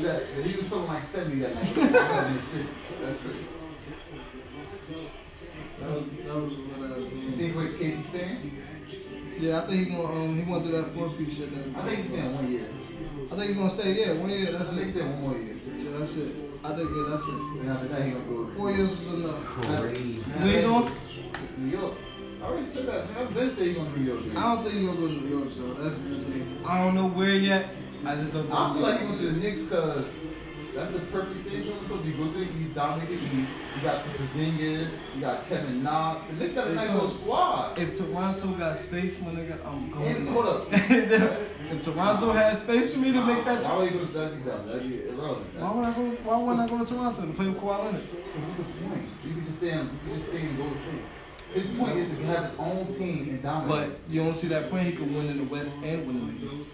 That, he was feeling like 70 that night. [LAUGHS] That's crazy. That was that was what I was You doing. think with KD staying? Yeah, I think he gonna um he gonna do that four piece shit. Then. I think he's staying one year. I think he's gonna stay. Yeah, one year. I That's think he's it. staying one more year. Yeah, that's it. I think yeah, that's it. After that, he gonna go. Four years is enough. Crazy. You going? New York. I already said that. Man, been saying he's going to New York. I don't think he's gonna go to New York though. That's just me. I don't know where yet. I just don't. I feel like he went to the Knicks because that's the perfect thing for him. Because you go to the East, dominate the East. You got Porzingis, you got Kevin Knox. The Knicks got a nice little squad. If Toronto got space, my nigga, I'm going. And hold up. [LAUGHS] if Toronto has space for me to make that, Why would he go to that'd be dumb? That'd be irrelevant. why would I go? Why wouldn't I go to Toronto to play with Kawhi Leonard? What's the point? You could just stay in, you could just stay in Golden State. His point is to have his own team and dominate. But you don't see that point. He could win in the West and win in the East.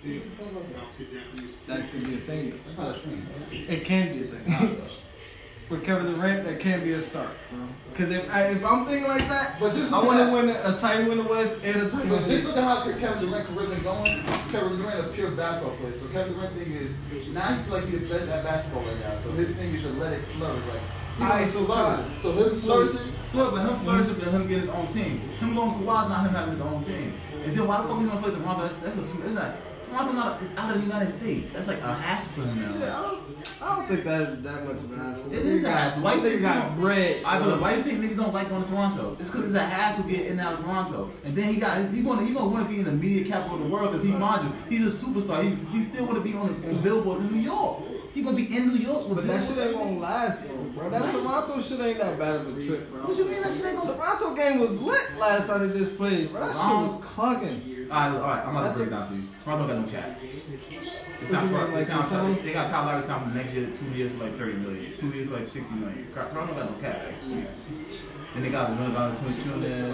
That could be a thing. that's not a thing. It can be a thing. [LAUGHS] With Kevin Durant, that can be a start, bro. Because if I, if I'm thinking like that, But just I want to win a title in the West and a title in But the just look at how Kevin Durant career been going. Kevin Durant a pure basketball player. So Kevin Durant thing is now he feel like he's the best at basketball right now. So his thing is to let it flourish. Like he Aight, wants to so fine. So him flourishing. So but him flourishing, but him getting his own team. Him going to Kawhi's not him having his own team. And then why the fuck he want to play Toronto? That's, that's a it's not. Toronto not it's out of the United States. That's like a hassle for him now. Yeah, I don't, I don't think that's that much of an hassle. It is a hassle. Why you think got bread. I believe. Why do you think niggas don't like going to Toronto? It's because it's a hassle getting in and out of Toronto. And then he got he want he gonna want to be in the media capital of the world because he mind you he's a superstar. He's, he still want to be on the on billboards in New York. He gonna be in New York with But that shit ain't gonna last, though, bro. That Toronto shit ain't that bad of a trip, bro. What you mean that shit ain't gonna? Toronto game was lit last time they just played, bro. That shit was clucking. Alright, alright, I'm about That's to break a- it down to you. Toronto got no cap. It sounds like, like it sounds like they got Kyle Lowry signed for next year, two years for like 30 million, two years for like 60 million. Toronto got no cap. Actually. Then they got the got Twenty Two there.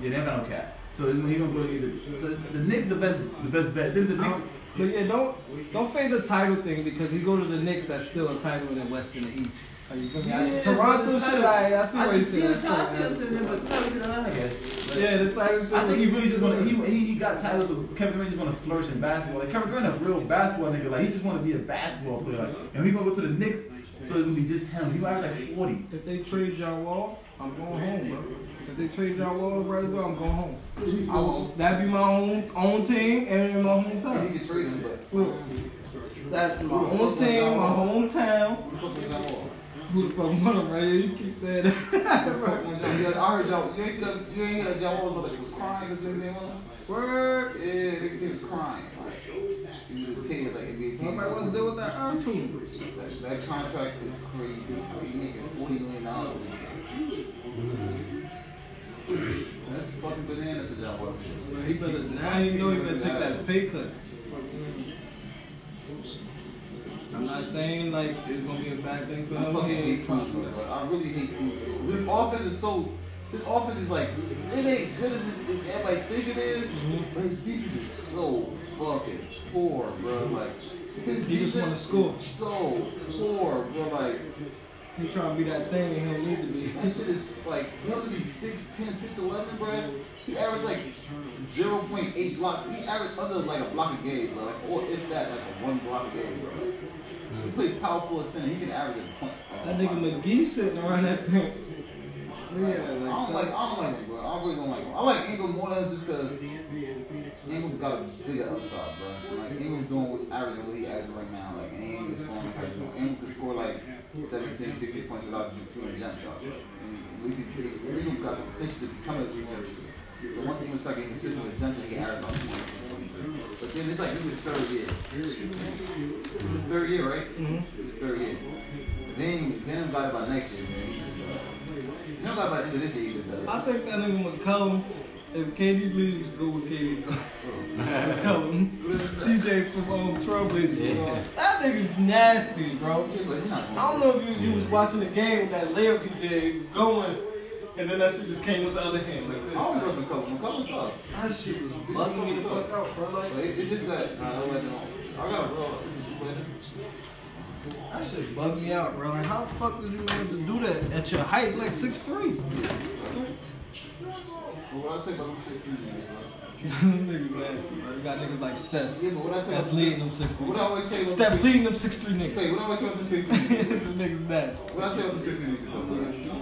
Yeah, they got no cap. So it's, he gonna go to either. So it's, the Knicks the best, the best bet. Then the Knicks. But yeah, don't don't fade the title thing because he go to the Knicks. That's still a title in the West and the East. Are you feel me? Yeah, Toronto but the shit. title- I, I see what you saying. yeah, the title- I see what you're saying, but the title shit, I Yeah, the title. I think he really just want to. He, he he got titles. With Kevin Durant just want to flourish in basketball. Like Kevin Durant, a real basketball nigga. Like he just want to be a basketball player. Like, and he gonna go to the Knicks, so it's gonna be just him. He might average like forty. If they trade John Wall, I'm going home, bro. If they trade John Wall right away, I'm going home. I will, that'd be my own own team and my hometown. can trade him, but Look, That's my own team, my hometown. Who the fuck won him, right? You keep saying that. I heard John. You ain't see that? You ain't hear that John Wall was like was crying because niggas ain't won. Word. Yeah, niggas he was crying. Like he was a like NBA team. Nobody want to deal with that. That, that contract is crazy. He making forty million dollars. That's fucking John Wall. He better, now you know he better take that pay cut. I'm not saying like it's gonna be a bad thing for him. I fucking hate Cruz, bro. I really hate Cruz. This offense is so. This offense is like it ain't good as it, it- everybody think it is, mm-hmm. but his defense is so fucking poor, bro. Like his He just wanna defense score. is so poor, bro. Like He trying to be that thing and he don't need to be. that shit is like for him to be 6'10", 6'11", bro. He averaged like zero point eight blocks. He averaged under like a block a game, bro. Like, or if that, like a one block a game, bro. Like, he played power forward center. He can average a point. Uh, that nigga McGee sitting around that thing. Yeah, I don't like, I don't like him, bro. I really don't like him. I like Ingram more than just because Ingram got a bigger upside, bro. Like Ingram doing what average what he averaging right now. Like ain't even scoring like Ingram could score like 17, 16 points without shooting jump shots. And least he, Ingram got the potential to become a three point shooter. So once Ingram start getting consistent with jump shots, can average about 20. But then it's like this is third year. This is third year, right? Mhm. This is third year. Then then got by next year, man. You don't got about end of this year, he's a I dud. think that nigga McCollum, if KD leaves, go with KD. McCollum. From um, Trailblazers. Yeah. That nigga's nasty, bro. Yeah, but not I don't know if you, you was watching the game with that layup he did. He was going, and then that shit just came with the other hand like this. I don't know McCollum. McCollum tough. That shit was bugging me the fuck out, bro. Like, it's just that I don't like I got a real. This is better. that shit bugged me out, bro. Like, how the fuck did you manage to do that at your height, like 6'3"? But what I about them 16 niggas, bro. Niggas nasty, bro. You got niggas like Steph. Yeah, but what I tell That's leading them 6'3". What I always tell Steph leading them 6'3 Say, niggas. what I always tell you about them 16 niggas. the niggas nasty. What I tell you about them 16 niggas, though.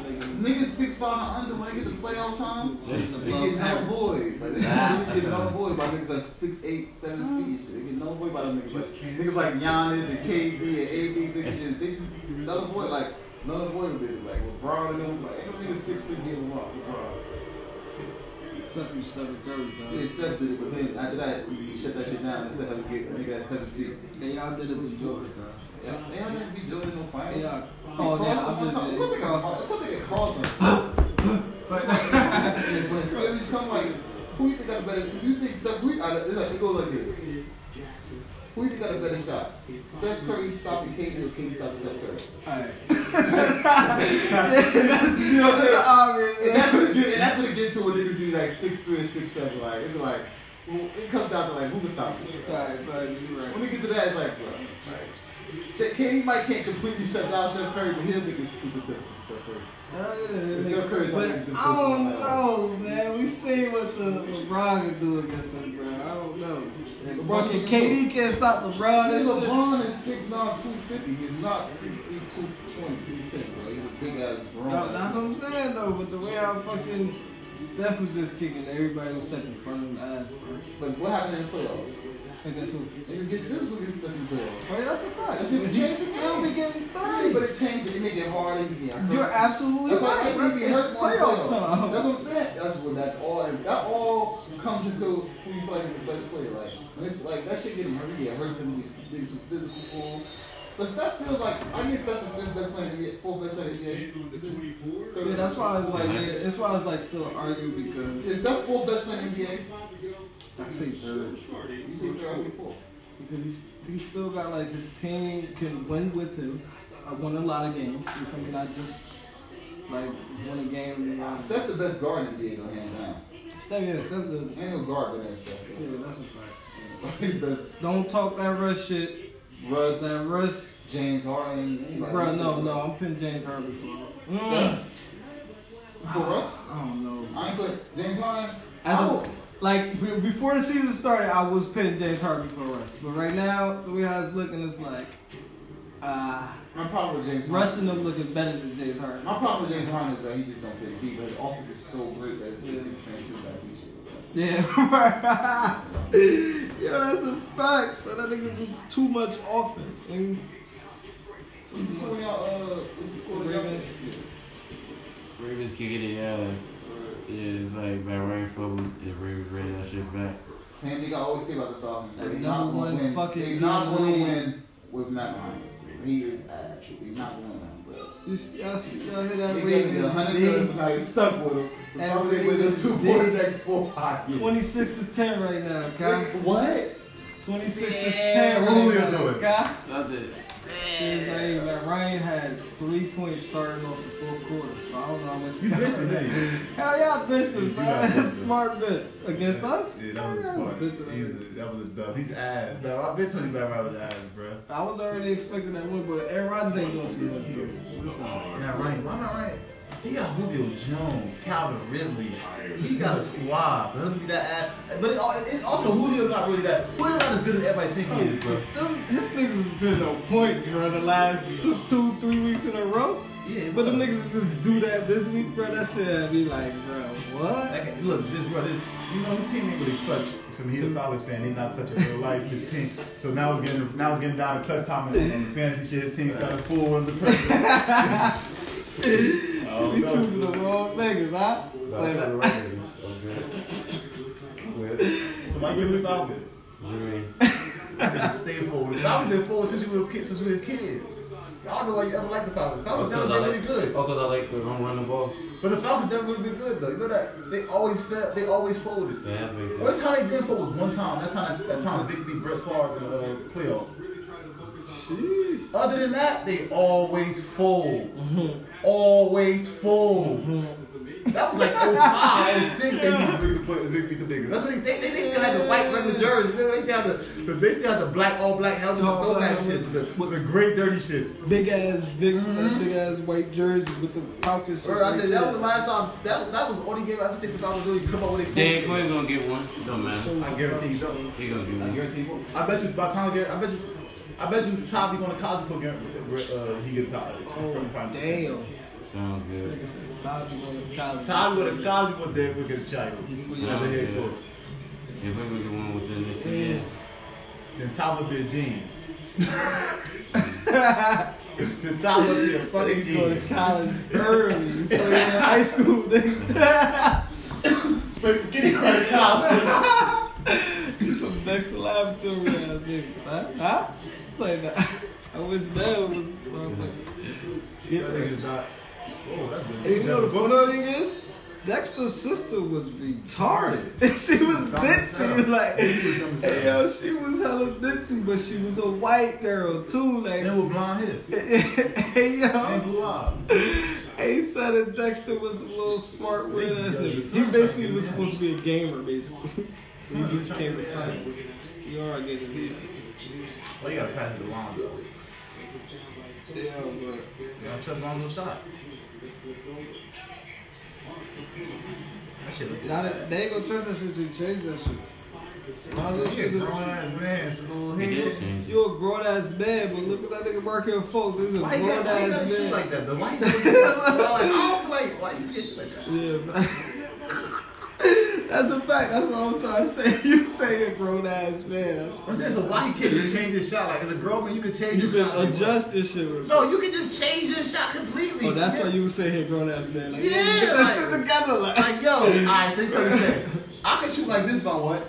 Niggas six five and under when they get to playoff time, they get no void. Like they really get no void by niggas like six eight seven feet. and Shit. They get no void by them niggas. Like, niggas like Giannis and KD and AD. Niggas just they just none void like none void with niggas like LeBron and them. Like ain't no niggas six feet getting LeBron. LeBron. Except for Steph Curry, Yeah, bro. Steph did it, but then after that he shut that shit down and Steph had to get a nigga at seven feet. They y'all did it to Joker, bro. Yeah, they don't never be doing no finals. They y'all. Oh, they Oh, yeah, crossed I them one time. did Of course they it. got Crossed of they get crossed them. when the series come, like, who you think got a better? You think Steph? Who, it's like, it goes like this. Who you think got a better shot? Steph Curry stopping KD or KD stopping Steph Curry? Alright. You see what I'm saying? And that's what it get. And that's what it get to when niggas be like six three and six seven. Like it's like well, it comes down to like who can stop. Alright, fine, you're right. When we get to that, it's like, bro, like, Steph, KD might can't completely shut down Steph Curry, but he'll make it super difficult for Steph Curry. Uh, yeah, Steph Curry's but I don't know, man. We see what the LeBron can do against him, bro. I don't know. LeBron fucking can KD can't stop LeBron, Hey. LeBron is 6'9", 250. He's not 6'3", 220, 210, bro. He's a big ass grown. No, that's what I'm saying though. But the way I fucking Steph was just kicking, everybody was stepping in front of him ass, bro. Like, what happened in the playoffs? And guess who? Niggas get physical against Steph in the playoffs. Oh, yeah, that's a fact. That shit But he changed the still game. be getting Yeah, but it changed it. It made it harder. He get hurt. You're absolutely That's why right. bro. AD be It's hurt more in playoff time. That's what I'm saying. That's what that all that all comes into who you feel like is the best player. Like when it's like that shit get him hurt. He get hurt because he niggas too physical for. But Steph still like I get Steph the fifth best player in the NBA, fourth best player in the NBA. Yeah, that's why it's like yeah, that's why it's like still arguing argument because Is Steph fourth best player in the NBA? I say third You say third, I say fourth. because he's he still got like his team can win with him. I won a lot of games. You feel me? Not just like win a game. And, uh, Steph the best guard in the NBA, though, hands down. Steph, yeah, Steph the Ain't no guard better than Steph. yeah, that's a fact. [LAUGHS] Best. Don't talk that rush shit. Russ, That rush, James Harden, anybody. bro. No, no, I'm putting James Harden for. Mm, For Russ? I don't know. I ain't put James Harden. As I a, would- like before the season started, I was pitting James Harden for Russ, but right now the way how it's looking, it's like uh, My problem with James Russ Harden. and them looking better than James Harden. My problem with James Harden is that he just don't play deep. But his offense is so great that he Yeah. can transcend that deep shit. Yeah, [LAUGHS] right. yeah, that's a fact. So that nigga do too much offense. And So what's the score y'all? Uh, what's the score y'all? Ravens. Ravens kicking it, yeah. Yeah, it's like by rainfall, the Ravens ready that shit back. Same thing I always say about the Falcons. That They number not one gonna win. fucking They dude not in the gonna win with Matt Ryan. He is ass. They not gonna win, bro. you, y'all, see- y'all hear that They gave me a Ravens hundred big? Somebody stuck with him. If That I was able to do Ravens Super Bowl the next four five years. 26 to 10 right now, okay? What? 26 to Yeah, 10 Julio right now, do it. okay? I did. Like like Ryan had three points starting off the fourth quarter, so I don't know how much. You missed didn't? [LAUGHS] Hell yeah, I missed him, You son. That's [LAUGHS] benched smart bench against us. Yeah, that was a smart. yeah, I. He's a, that was a dub. He's ass. Man, I've been telling you about Robert ass, bro. I was already expecting that one, but Aaron Rodgers ain't doing too much. Listen, Not right. Why not right? He got Julio Jones, Calvin Ridley. He got a squad. But it be that ass. But it, it, also Julio not really that. Julio not as good as everybody think he is, bro. Them His niggas has been on points, bro, the last two, two, three weeks in a row. Yeah, But them niggas just do that this week, bro. That shit had me like, bro, what? Like, look, this brother, you know his team ain't really clutch. From here, the Falcons fan, they not clutch in real life. His team, so now it's getting now it's getting down to clutch time and, and fantasy shit. His team started full under pressure. Oh, We no. choosing the wrong niggas, huh? Say that. So why give the Falcons? Jimmy. I can stay forward. The Falcons been forward since you was kids, since we was kids. Y'all know why you ever liked the Falcons. Falcons never Because I been really like, good. oh, 'cause I like the run run the ball. But the Falcons never really been good though. You know that they always fell, they always folded. Yeah, I think One time they did fold was one time. That time that, that time Vic beat Brett Favre in the uh, playoff. Other than that, they always fold. Mm-hmm. Always fold. Mm-hmm. That was like 05, 06, they used to really put Vic the niggas. That's what they, they, they still had the white regular jersey. Remember, they still had the, the they still had the black, all black helmets, the throwback black shits, the, the great dirty shits. Big ass, big, uh, mm-hmm. big ass white jerseys with the Falcons. shit Bro, I right said that was the last time. That, that was the only game I ever seen the Falcons really come up with it. Dan Quinn gonna get one. Don't matter. I guarantee you don't. He gonna get one. I guarantee you. I bet you by the time Gary, I bet you, I bet you Todd be going to college before Gary, uh, he get to college. Oh, damn. Sounds good. Todd be going to college. Todd go to college before Dan will get a shot as a head coach. Yeah, we're gonna get one within this two years. Then Todd must be a genius. then Todd must be a fucking Go to college early. You feel? In high school, nigga. Straight from getting out of college. [LAUGHS] You some Dexter Laboratory ass niggas, huh? Huh? It's like that. I wish Dale was motherfucker. That nigga's not. Oh, that's good. And you know the funny thing is, Dexter's sister was retarded. [LAUGHS] she was ditzy, like, hey, yo, she was hella ditzy, but she was a white girl too, like. And with blonde hair. [LAUGHS] hey yo, And blue eyes. hey said that Dexter was a little smart ass nigga. He basically was supposed to be a gamer, basically. he became a scientist. You are getting it. Well, you gotta pass it to Lonzo. Yeah, but You don't trust Lonzo's shot. That shit look now that they ain't gonna trust that shit to change that shit. Lonzo a shit is- grown ass man, so He he did change it. You a grown ass man, but look at that nigga Markelle Fultz. This is a Why you grown got, why you ass gotta shoot man. like that though? Why you [LAUGHS] gotta like, I don't feel like, why you scared shit like that? Yeah, man. [LAUGHS] That's a fact. That's what I'm trying to say. [LAUGHS] You say a grown ass man. That's I'm saying, so why he can't just change his shot? Like, as a grown man, you can change you your shot. can like, adjust this shit. With No, you can just change your shot completely. Oh, that's yeah. why you would say here, grown ass man. Like, Yeah, get that like- shit together. Like, Like, yo, [LAUGHS] alright, so you tell me say, I can shoot like this if I want.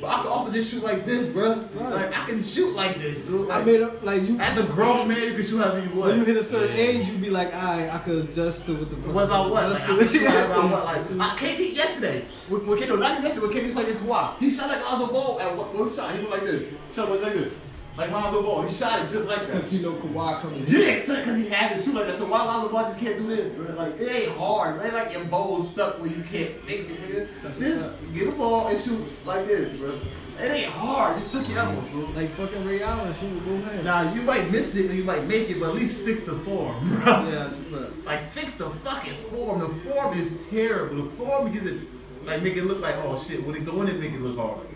But I can also just shoot like this, bro. Like, I can shoot like this, dude. I made up like you. as a grown man, you can shoot however you want. When you hit a certain Yeah. age, you be like, alright, I could adjust to what the fuck. What about what? Like, I Adjust can to shoot [LAUGHS] however I want. Like, I KD yesterday, with, with KD, not even yesterday, with KD played against Kawhi. He shot like Lonzo Ball at one, one shot. He went like this. Shot like this. Like Lonzo Ball. He shot it just like that. Because you know Kawhi coming. Yeah, because he had to shoot like that. So why Lonzo Ball just can't do this, bro? Like, it ain't hard. It ain't like your bowl's stuck where you can't fix it, nigga. Just get a ball and shoot like this, bro. It ain't hard. Just took your elbows, bro. Like fucking Ray Allen, she would go ahead. Now, you might miss it or you might make it, but at least fix the form, [LAUGHS] bro. Yeah, that's. Like, fix the fucking form. The form is terrible. The form gives it, like, make it look like, oh shit, when it go in, it make it look hard.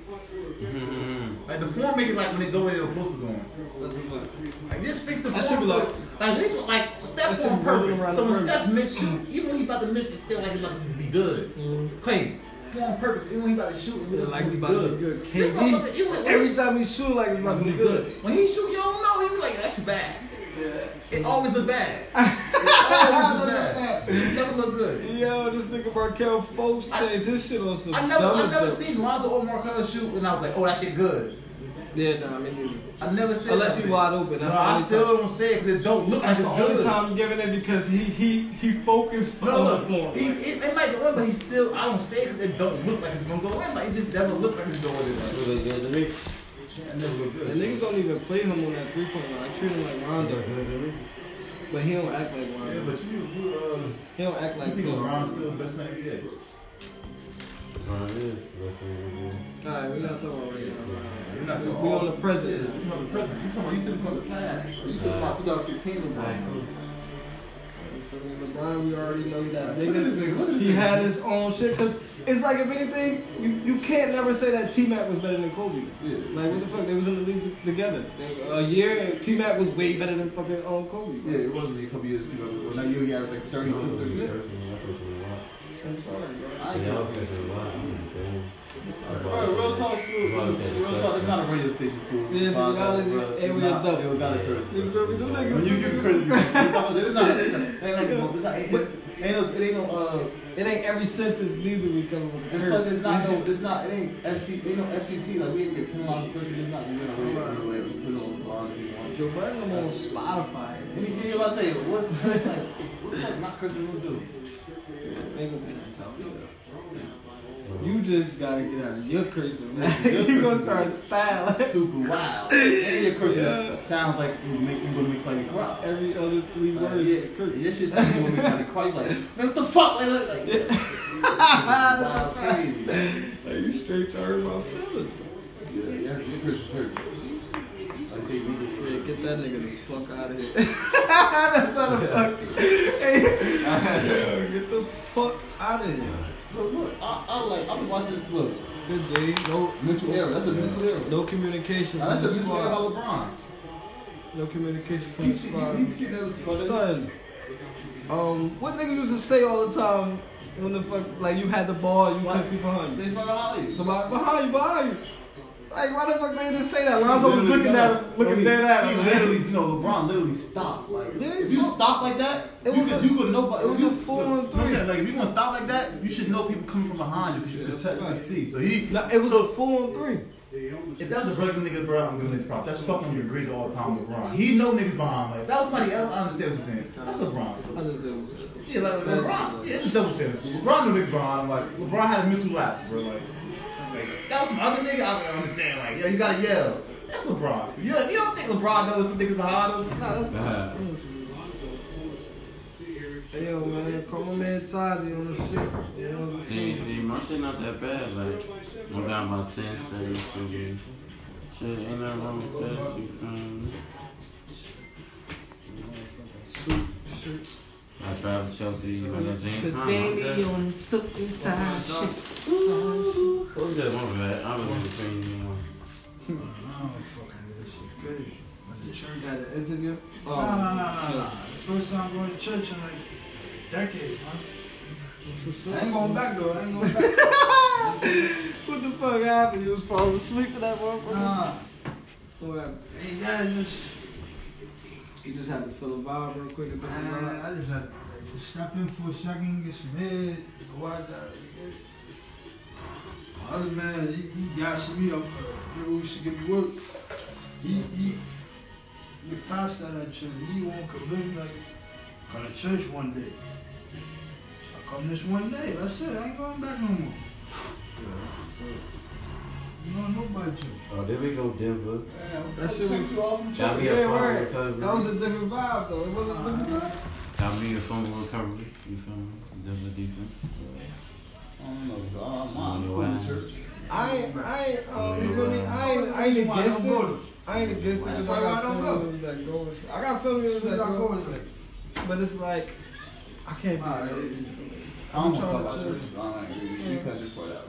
Mm-hmm. Like, the form make it like when it go in, it's supposed to go in. That's a fact. Like just fix the That form. like- at least like Steph form perfect. So when. Steph miss shoot, even when he about to miss, it's still like it's about to be good. Mm-hmm. Hey, form perfect. Even when he about to shoot, it Yeah, like it's be about to be good. KD, every time he shoot, like it's about to be good. When he shoot, you don't know. He be like, that's bad. It always a bad. It [LAUGHS] always look bad. It never look good. Yo, this nigga Markelle Fultz changed his shit on some. I never, I never stuff. seen Lonzo or Markelle shoot, and I was like, oh, that shit good. Yeah, nah, I mean, I never said Unless that. you wide open, No, that's the I still time. don't say it because it don't look that's like the it's only good. time I'm giving it because he he he focused No, on look, the form. he, it, it might go in, but he still, I don't say it because it don't look like it's gonna go in. Like, it just never look like it's going in. Like, Really good to never look The good. niggas don't even play him on that three point line. I treat him like Rondo, but he don't act like Yeah, Rondo. but you, you, uh, He don't act you like think him. LeBron's still the best man in the NBA? It is. That's Alright, we're not talking about right now. You're not We- talking we all- on the present. Yeah, you talking about the present. You talking about, you still talking about the past. You still talking about 2016 LeBron. You feel? LeBron, we already know that Look at this nigga, look at this He nigga. had his own shit. Cause it's like if anything, you, you can't never say that T Mac was better than Kobe. Yeah. Like what the fuck? They was in the league together. They- A year, T Mac was way better than fucking um, Kobe. Yeah, it was a couple years too. Well, now you average like 32, 33. I'm sorry, bro. I Yeah, I know. was gonna say a lot. Bro, real talk school. That's why I said Real talk. disgusting. It's not a radio station school. Yeah, it's Bro, reality, bro, it's area not- adults. It was not a curse. You feel me? Them niggas- When you get curse, you it's not. It's not. It's not. It ain't like it's not. It ain't no. It ain't no. Uh, It ain't every sentence neither we come with a curse. plus, it's not no. It's not. It ain't FC. Ain't no FCC. Like we didn't get penalized for cursing. It's not. We're gonna radio. Like we put it on blog if you want. Joe Budden, I'm on Spotify. Let me hear you about to say what's curse like. What the fuck not cursing will do? Ain't gonna be that tough. You just gotta get out of your cursing. Your [LAUGHS] you gonna start styling. Super wild. [LAUGHS] And your cursing Yeah. sounds like you make you gonna make somebody cry. Every other three words. yeah, is a curse. Your shit sounds like you gonna make somebody cry. You like, [LAUGHS] man, what the fuck? Like, like, like, wild, crazy. Like, you straight to hurt my feelings. Yeah, yeah, your cursing hurt. I say. Yeah, get that nigga the fuck out of here. That's how the fuck. Hey, get the fuck out of here. Look, look, I, I like, I'm watching this. Look, Good day. No, mental error. That's a mental error. no communication Now, that's a mental error squad. about No communication from LeBron. He the squad. he, he that was. Son, um, what niggas used to say all the time when the fuck, like you had the ball, you couldn't see behind Say you. something about you. So like, behind you, behind you. Like, why the fuck they just say that? Lonzo was looking at him, looking he, dead at him. He him. literally, you know, LeBron literally stopped. Like, Yeah, he if you stop like that, It you was could, a- you could know. it was you, a four on you know what I'm saying? Like, if you gonna stop like that, you should know people coming from behind you because you could check and see. So he, No, it was a four on three. if that was a regular nigga, bro, I'm giving this prop. That's fucking with Grizzly all the time with LeBron. He know niggas behind. Like, if that was somebody else, I understand what you're saying. That's LeBron. I just did what you Yeah, like, like LeBron. Yeah, it's a double standard school. LeBron knew niggas behind him. Like, LeBron had a mental lapse, bro. Like, like that was some other nigga. I can understand. Like, yo, you gotta yell. That's LeBron. You, you don't think LeBron knows some niggas behind him? Nah, that's Nah. not. Hey yo, man, call my man Toddy on the shit. You know what I'm saying? see, my shit not that bad. Like, I got down about 10 saves. So good. Shit, ain't nothing wrong with that. You feel me? Suit, shirt. I Travis Kelce, like a James The Conner. baby on suit and tie shit. What was that one for that? I was in between you one. Good. Got an interview? No, no, no, no, no. First time going to church in like decades, man. I ain't going back though. I ain't going back. What the fuck happened? You was falling asleep in that motherfucker? nah. What happened? Hey, that just. You just had to fill a vibe real quick Man, I just had to step in for a second, get some head, go out there. My other man, he, he gassed me up. Remember we used to give me work. He, he, pastor at that church, he won't convince me like, come to church one day. So I come this one day, that's it, I ain't going back no more. You don't know about church. Oh, there we go, Denver. That shit was you off from Got me a Yeah, phone right. recovery. That was a different vibe though. It wasn't a different vibe. Got me a phone recovery. You feel me? Denver defense. I don't know. I'm, On I'm your cool ass. church. I ain't, I um, you feel me? I I ain't against it. I ain't against it. 'cause I got don't family go? members that go. with- I got family members Where that go. go is like, But it's like, I can't be. Alright. I don't want to trying talk about chill. church. I don't agree. You cut this part out.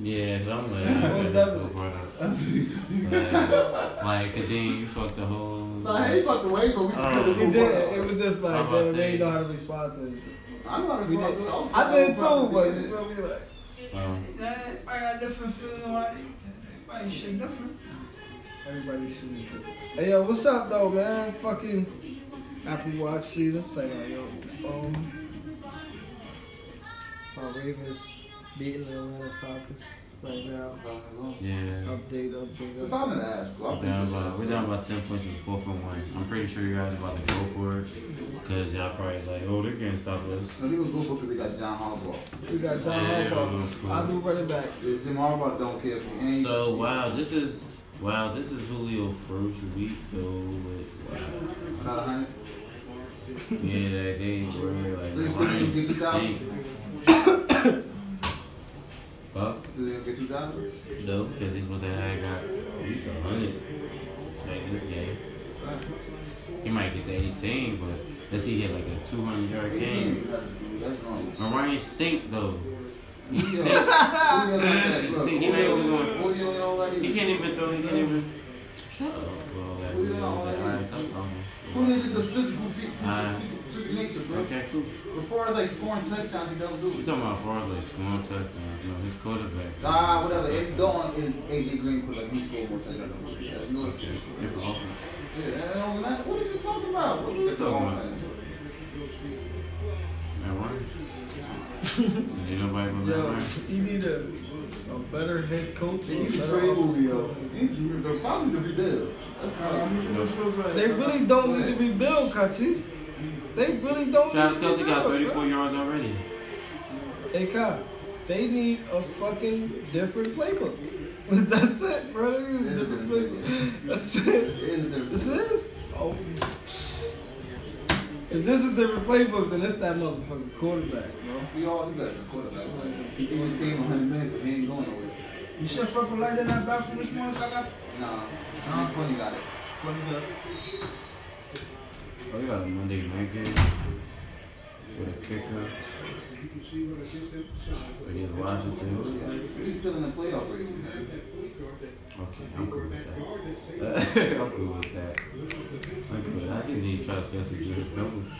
Yeah, so I'm [LAUGHS] [LAUGHS] like, Oh, I'm definitely. like, like, cause then you fucked the whole. Nah, he fucked away, but we just cut He did. It was just like, I'm damn, they didn't know how to respond to it. I know how to respond to it. was I did too, but proud. you feel me? Like, Um, everybody got different feelings about it. Everybody shit different. everybody should be good. Hey yo, what's up though, man? Fucking Apple Watch season. Say like, yo, um, my Ravens beating the Atlanta Falcons right now. yeah. Update, update, If I'm gonna ask, well, We're down by, we're down by 10 points in the fourth and one. I'm pretty sure you guys are about to go for it. Cause y'all probably like, oh, they can't stop us. No, they gonna go because they got John Harbaugh. We got John Yeah, Harbaugh. I do running back. Yeah, Jim Harbaugh don't care if he ain't. So wow, this is wow, this is Julio first week though. With, wow. Not a hundred. Yeah, they, they were like So you still gonna Lions get this out? stink. Fuck. Did they get two thousand? No, because he's what they had got at least a hundred like this game. He might get to 18, but let's see, he get like a 200 yard game. that's, that's wrong. Mariah stink though. He Julio- stink. Julio He stink. He not even Julio- going- Julio don't like He can't even throw. He can't even. Shut up, bro. That, Who you that, know, that, like this? stop talking. Just a physical freak, uh, freak, Alright. freak, freak nature, bro. Okay, cool. As far as like scoring touchdowns, he don't do You talking about as far as like scoring touchdowns? No, his quarterback. Ah, whatever. If Dawn is AJ Green, because like he scored more touchdowns than That's no excuse. Different offense. Yeah, it don't matter. What are you talking about? What are you Talking about- about? Matt Ryan. Ain't nobody but Matt Ryan. you need a, a better head coach. You a need to better trade offensive Julio. coordinator. You need to probably to rebuild. That's right. They really don't need to rebuild, Kachis. They really don't Travis Kelce got rebuild, 34 yards already. Hey, Kyle, they need a fucking different playbook. [LAUGHS] That's it, bro. They need a different playbook. That's it. It is a difference. This is? Oh. If this is a different playbook, then it's that motherfucking quarterback, bro. We all do that as a quarterback. He can just pay 100 minutes, so he ain't going nowhere. You should purple light in that bathroom this morning, Kaka? Nah, nah, Twenty got it. Oh, we got a Monday night game with a kicker against Washington. Who is that? He's still in the playoff race, man. Okay, I'm cool with that. [LAUGHS] I'm cool with that. I'm cool with that. I just need Travis Kelce to do his numbers.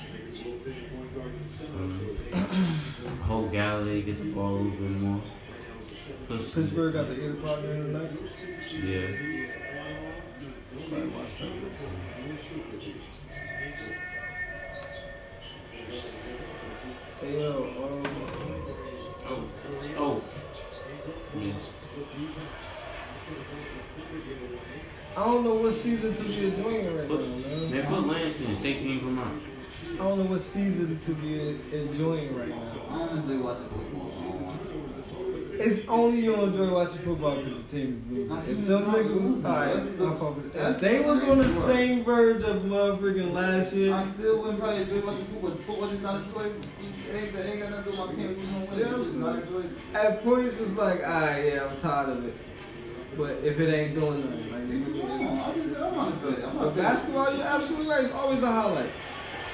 Um, Hope Galloway get the ball a little bit more. Push- Pittsburgh got the 8 o'clock game tonight. Yeah. Probably watch that. Hey, yo, um, Oh. Oh. Yes. I don't know what season to be enjoying right Put, now, man. man, put Lance in. Take Ingram out. I don't know what season to be enjoying right now. I don't enjoy watching football, so I don't watch it. It's only you enjoy watching football because the team is losing. If them niggas, alright, That's the- I fuck with it. that's If they was on the same verge of motherfucking last year, I still wouldn't probably enjoy watching football. Football just not enjoy. It ain't, got nothing to do with my team losing or winning. Yeah, It's not enjoy. at points it's like, alright, yeah, I'm tired of it. But if it ain't doing nothing, like. I'm just, I'm not enjoying it. I'm not basketball, you're absolutely right. It's always a highlight.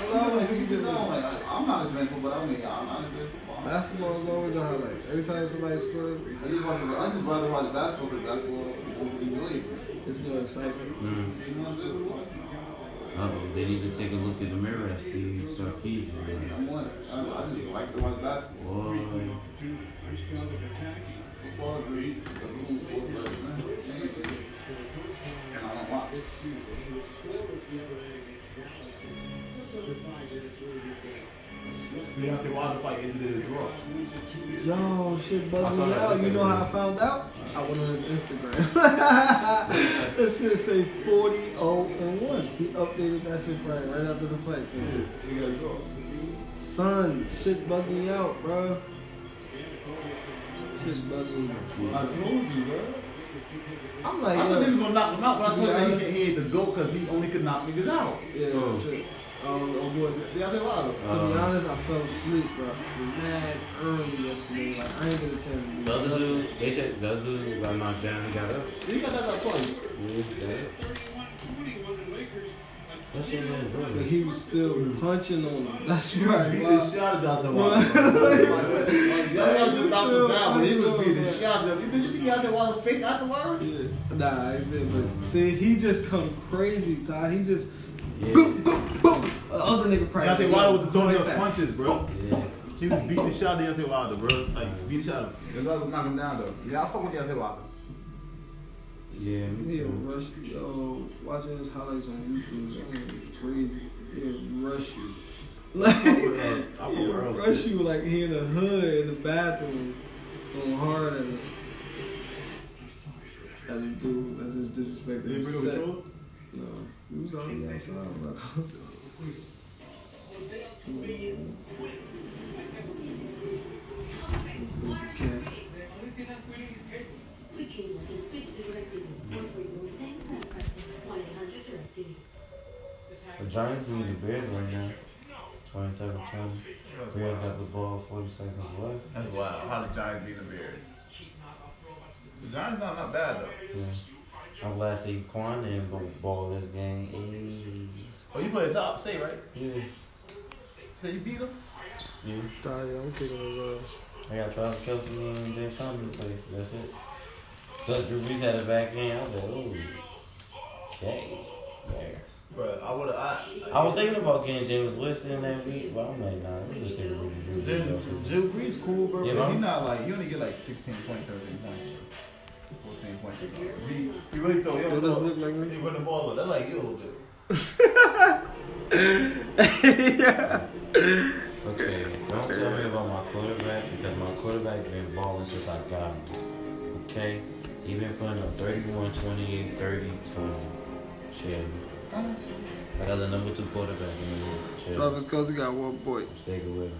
I love when Take people it do on. that. Like, I- I'm not enjoying football. I mean, I'm not enjoying football. Basketball is always a highlight. Every time somebody scores, I just, watch, I just rather watch basketball because basketball is enjoyable. it's more excitement. Mm. You know what I'm saying? Uh-oh, they need to take a look in the mirror at Steve Sarkisian. I'm what? I, I just like to watch basketball. Boy, Football is really a cool sport, but man, and I don't watch. Deontay Wilder fight ended in a draw. Yo, shit I bugged me out. You know how I found out? I went on his Instagram. [LAUGHS] [LAUGHS] that shit say 40 0 and 1. He updated that shit right, right after the fight. too. You got a draw. Son, shit bugged me out, bro. Shit bugged me out. I told you, bro. I'm I like, thought yo, niggas gonna knock him out, but I told be you honest- that he had to go because he only could knock niggas out. yeah, Oh. shit. Um, oh boy. Deontay Wilder. To be Uh, honest, I fell asleep, bro. Mad early yesterday. Like, I ain't get a chance to do the other nothing. dude, they said the other dude got knocked down and got up. He got that out twice. Yeah, he's dead. That shit don't enjoy But he was still punching on him. That's right. He bro. just shot at Deontay Wilder. Deontay Wilder just knocked him down, but he was being the shot. Did you see Deontay Wilder fake afterward? Yeah. Nah, I said, but see, he just come crazy, Ty. He just Yeah. boom, boom, boom. The other nigga probably Deontay Wilder was throwing like punches, bro. Yeah. He was beating the shot at Deontay Wilder, bro. Like, beating the shot. at him. There's others knock him down though. Yeah, I fuck with Deontay Wilder. Yeah, me He'll too. rush you. Yo, watching his highlights on YouTube, that man is crazy. He'll rush you. Like, fuck uh, I fuck with he'll Earl rush you like he in the hood in the bathroom going hard at it. As a dude that just disrespected Did he bring him set. No, he was already outside, bro. We came with speech to directive. One for your thing, press 1-800 directive. The Giants beat the Bears right now. 27 20. Bears got the ball 40 seconds left. That's wild. How the Giants beat the Bears? The Giants not not bad though. Yeah. I'm glad Saquon didn't go ball this game. Oh, you played top, say right? Yeah. Say you beat him? Yeah. Nah, yeah, I'm kicking his ass. I got Travis Kelce and James Conner to play. That's it. Plus Drew Brees had a back end. I was like, oh, okay. Yeah. Bro, I would have. I, I was thinking about getting Jameis Winston that week, but I'm like, nah, let me just stick with Drew Brees. Drew, Drew Brees cool, bro. Yeah, but bro. he not like you only get like 16 points, 17 points, 14 points. He, he really throw. He Yo, don't this look like me. He me. run the ball. up. That's like you a little bit. yeah. [LAUGHS] Okay, don't tell me about my quarterback because my quarterback been balling since I got him. Okay? He been putting up 31, 28, 30, 20. Chill. I got the number two quarterback in the league. Chill. Travis Kelce got one point. Stay with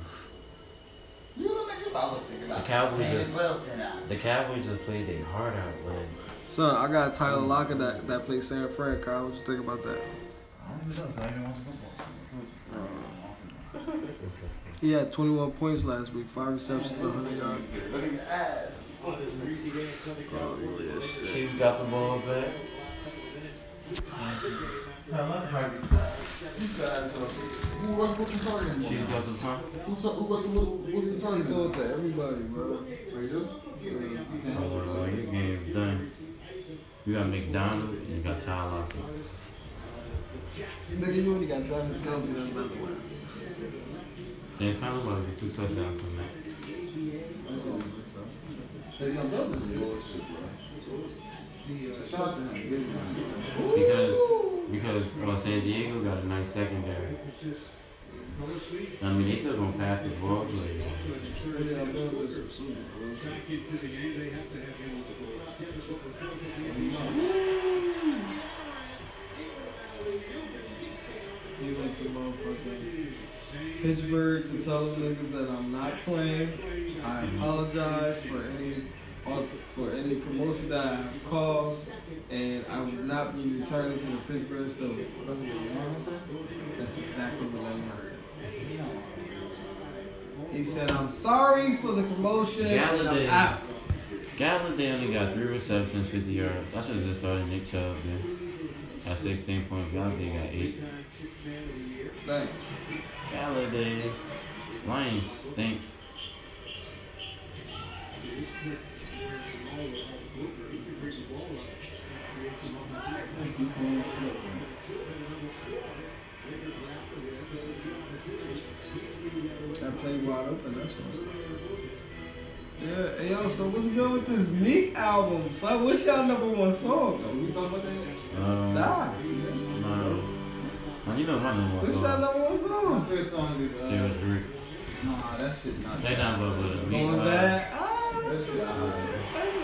him. You know, like I was thinking The Cowboys James just Wilson out. the Cowboys just played their heart out, man. Son, I got Tyler Lockett that, that plays San Fran. Kyle, what you think about that? I don't even know. 'cause I didn't watch football. He had 21 points last week, five receptions, 100 yards. Look at your ass. Oh, yeah, shit. Chiefs got the ball back. These guys, though. Who was the target Chiefs anymore? got the front. Who saw- who was what's the He target? told to everybody, bro. Are you do? Oh, well, your game's done. You got McDonald and you got Tyler Lockett. Nigga, you only got Travis Kelce, that's not the one. James Conner to get two touchdowns from that. Hey, young brother's bullshit, bro. To Because because uh, San Diego got a nice secondary. I mean, they still gonna pass the ball. Super bullshit. He went to motherfucking Pittsburgh to tell them niggas that I'm not playing. I apologize for any for any commotion that I have caused, and I will not be returning to the Pittsburgh Steelers. That's exactly what Le'Veon said. He said, "I'm sorry for the commotion, and I'm Golladay. out." Golladay only got three receptions, 50 yards. I should have just started Nick Chubb then. Got 16 points. Golladay got eight. Thanks. Golladay. Lions stink. That play wide open. That's one. Yeah, hey, yo, so what's good with this Meek album? Son, what's y'all number one song? We talking about that? Um, Nah. No. Man, you know my number one What's y'all song. number one My song? favorite song is uh, was Drake. nah, that shit not. They not but with Going uh, back. Ah, That shit alright.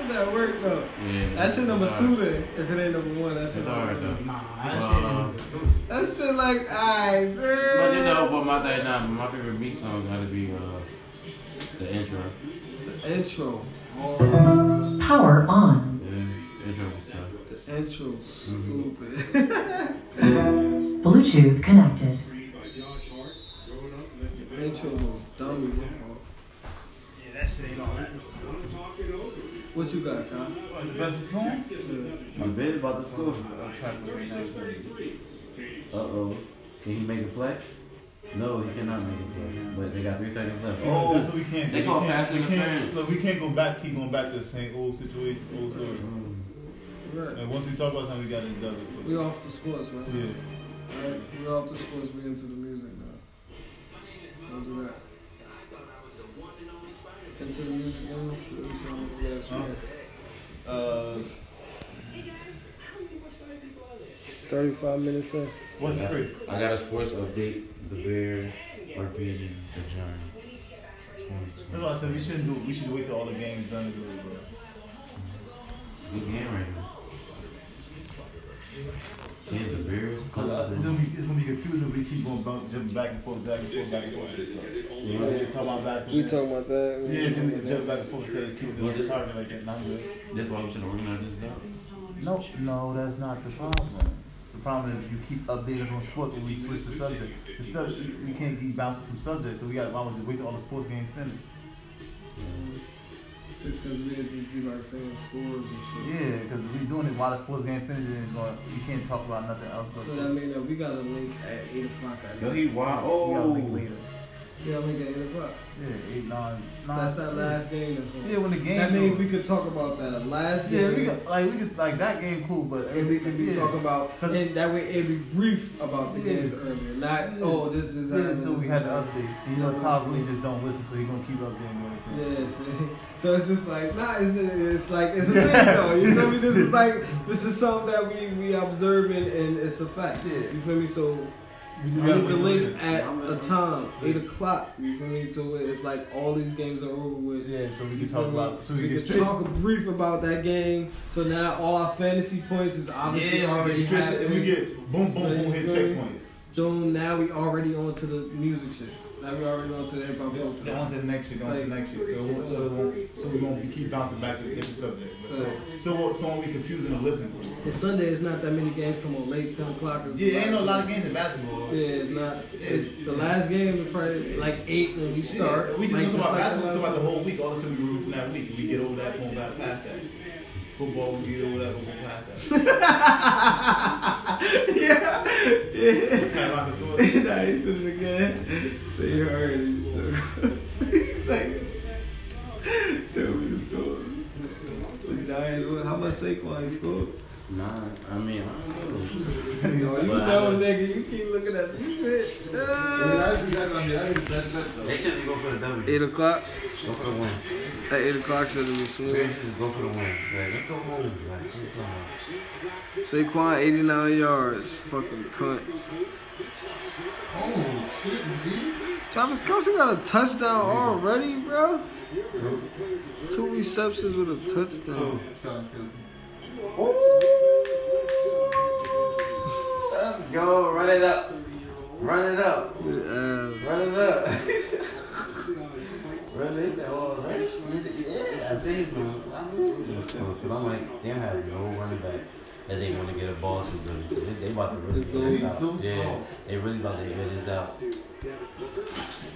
That's that work though. Yeah. That's your number two then. If it ain't number one, that's It's your hard number two. Nah, that Uh, shit number two. That shit like, alright, man. But you know, but my thing now, my favorite Meek song gotta be uh, the intro. The intro. Oh, Power on. Yeah, intro was tough. the intro. Stupid. [LAUGHS] Bluetooth connected. What you got, Kyle? The best song? My bed about to score. Uh, track with Uh oh. Can he make a play? No, he cannot make a play. But they got three seconds left. Oh, that's what we can't do. They We call can't- pass we can't- interference. Look, we can't go back, keep going back to the same old situation, old story. Right. And once we talk about something, we gotta indulge We it. off the sports, man. Yeah. Alright, we off the sports. We into the music now. Don't do that. Into the music now. Let me see how much last Huh? Uh, Thirty-five minutes in. what's crazy? I got a sports update. The Bears are beating the Giants. That's why I said we shouldn't do. We should wait till all the games done to do it, bro. Good game right now. Damn, the Bears. Cause uh, it's gonna be it's gonna be confusing if we keep going bump, jumping back and forth, back and forth, back and forth. and stuff. You know, we talk about back. We talking about that. Yeah, then we just jump back and forth instead of keeping it target like that. Not good. That's why we should organize this stuff. No, no, that's not the problem. The problem is you keep updating us on sports when we switch the subject. The subject we can't keep bouncing from subjects, so we got to why just wait till all the sports games finish. Because we would just be like saying scores and shit. Yeah, because we doing it while the sports game finishes, it's going. You can't talk about nothing else. But So that means that we got a link at 8 o'clock at Yo, he wild. we got a link Oh. later. Yeah, we got a link 8 o'clock. Yeah, eight, nine, nine. That's that last game on. Yeah, when the game. That means we could talk about that last game. Yeah, we could like we could like that game cool, but And we could be yeah. talking about and that way it'd be brief about the Yeah. games earlier. Not, Yeah. oh, this is Yeah, so we had to update. And you know, Todd really just don't listen, so he gonna keep updating everything. Yes. So it's just like, nah, it's, it's like, it's a thing though. You feel me? This is [LAUGHS] like, this is something that we, we observing and it's a fact. Yeah. You feel me? So We just I need the link at a time, 8 o'clock. You feel me? So it's like all these games are over with. Yeah, so we can talk about. So we, we can talk brief about that game. So now all our fantasy points is obviously Yeah, already to, happening. and we get boom, boom, So boom, hit checkpoints. Boom, now we already on to the music shit. Now we already on to the hip hop Then culture. then on to the next shit, on to the next shit. So, it so, so we won't keep bouncing back to different subjects. But so, so, so won't be confusing to listen to. And Sunday is not that many games come on late, 10 o'clock. is- Yeah, ain't no lot of games in basketball. Yeah, it's not. Yeah. It's, the last game is probably like 8 when we start. Yeah, we just like, gonna talk about like basketball. We talk about the whole week. All the shit we root from that week. We get over that, boom, back past that. Football, we get over that, boom, past that. yeah. [LAUGHS] Yeah. Time out the score. [LAUGHS] nah, he did it again. So you heard he Giants, what- Saquon he scored? Nah, I mean, I don't know. [LAUGHS] You But know, know- nigga, you keep looking at this shit. [LAUGHS] They should just go for the W. 8 o'clock? Go for the win. At 8 o'clock should be They smooth. should just go for the win. Like, let's go home. Like. Saquon, 89 yards. Fucking cunt. Oh, shit, indeed. Travis Kelce got a touchdown already, bro. Two receptions with a touchdown. Go, run it up. Run it up. Uh, Run it up. [LAUGHS] Run it up. Oh. Yeah, I see he's going to. Because I'm like, they don't have no running back that they want to get a ball to really. So they, they about to really It's get this so out. Yeah, slow. they really about to get this out. Yeah,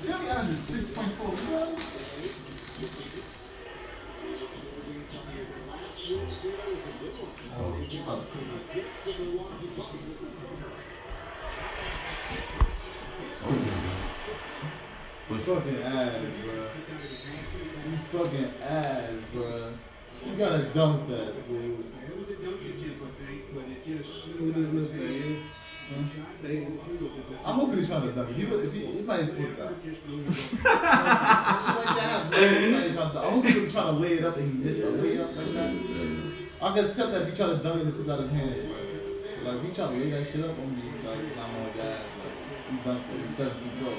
we got under 6.4. You fucking ass, bro. You fucking ass, bro. You gotta dunk that, dude. who just missed that? yeah? I hope he was trying to it. He, was, if he, he might have slipped. Shit like that. bro. Somebody trying to- I hope he was trying to lay it up and he missed a layup like that. I can accept that if he tried to dunk it and slip out his hand. Like, if he tried to lay that shit up on me, like, I'm on ass. Like, he dunked it. He's seven feet tall.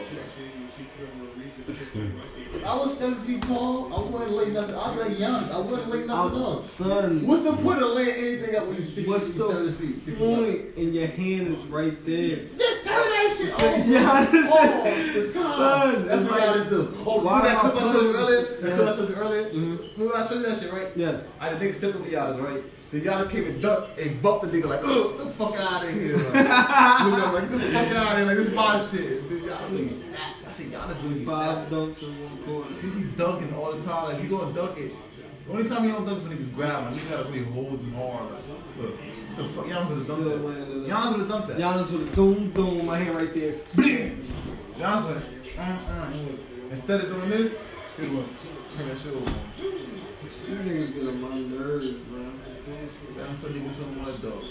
I was seven feet tall. I wouldn't lay nothing. I'd lay young. I wouldn't lay nothing up. Son, What's the point of laying anything up when you're six What's feet, the seven feet, six feet? And your hand is right there. Just turn that shit [LAUGHS] off Giannis- all [LAUGHS] the time. Son, That's what like- Giannis do. Oh, Why that I clip I showed you earlier? That Yeah. clip I showed you earlier? Mm-hmm. Remember I showed you that shit, right? Yes. I a nigga stepped on Giannis, right? The Giannis came and ducked and bumped the nigga like, ugh, the fuck out of here. Like, Look at him like, get the fuck out of here. Like, this is my shit. The Giannis snapped. I said, Giannis really Five snapping. dunks in one quarter. He be dunking all the time. Like, you gonna dunk it. The only time he don't dunk is when niggas grab him. You gotta really hold him hard. Like, look, the fuck, Giannis would have dunked that. landing. Giannis would have dunked that. Giannis with a doom doom, my hand right there. Blim. Giannis went, uh, uh, instead of doing this, he went, turn that shit over. You niggas get on my nerves, bro. Seven foot niggas on one dog,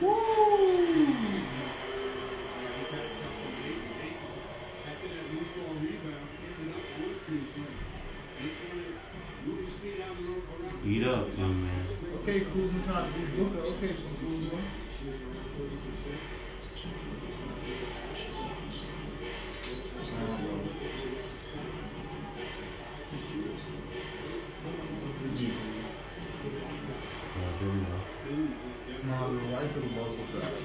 bro. Eat up, young man. Okay, Kuzma trying to beat Luka. Okay, Kuzma. Yeah, there we go. Nah, bro, I threw the ball so fast.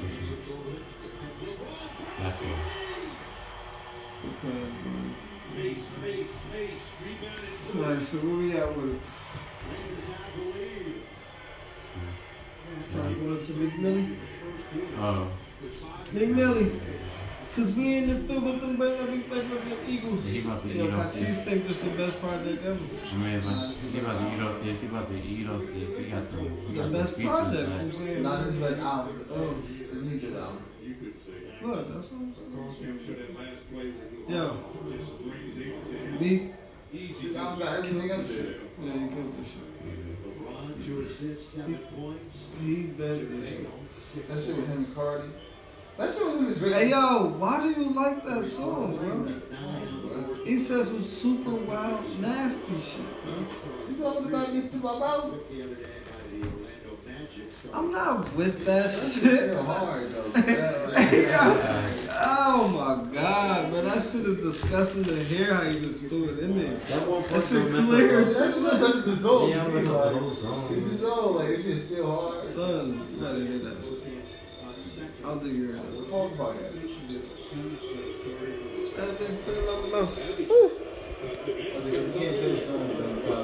That's good. Alright, so where we at with it? Up to McMillan. Oh, uh. McMillan. Cause we in the field with them birds we play for the Eagles. He about to Yo, eat off Cochise this. think this the best project ever. I mean, but he about to eat off this. He about to eat off this. He got the, he The got best features, project. man. I'm saying. Nah, this is best album. Oh, it's me best album. Look, that's what I'm saying. Yo, me. This album got everything up there. Yeah, you killed this shit. Two assists, seven points. He better this shit. That shit with him and Cardi. That shit with him and Drake. Hey yo, why do you like that song, bro? He said some super wild, nasty shit, bro. He's all about Mr. spit my mouth. I'm not with that shit. Hard though. Hey. [LAUGHS] Oh my god, bro, that shit is disgusting to hear how you just threw it in there. That one That part shit don't clear. mess That shit is better than Zoe. Yeah, I'm like, looking at the whole song. It's Zoe, like, it's just still hard. Son, you gotta hear that shit. I don't think you heard that. It's a pause podcast. That bitch still on the mouth. I was like, you can't feel the song without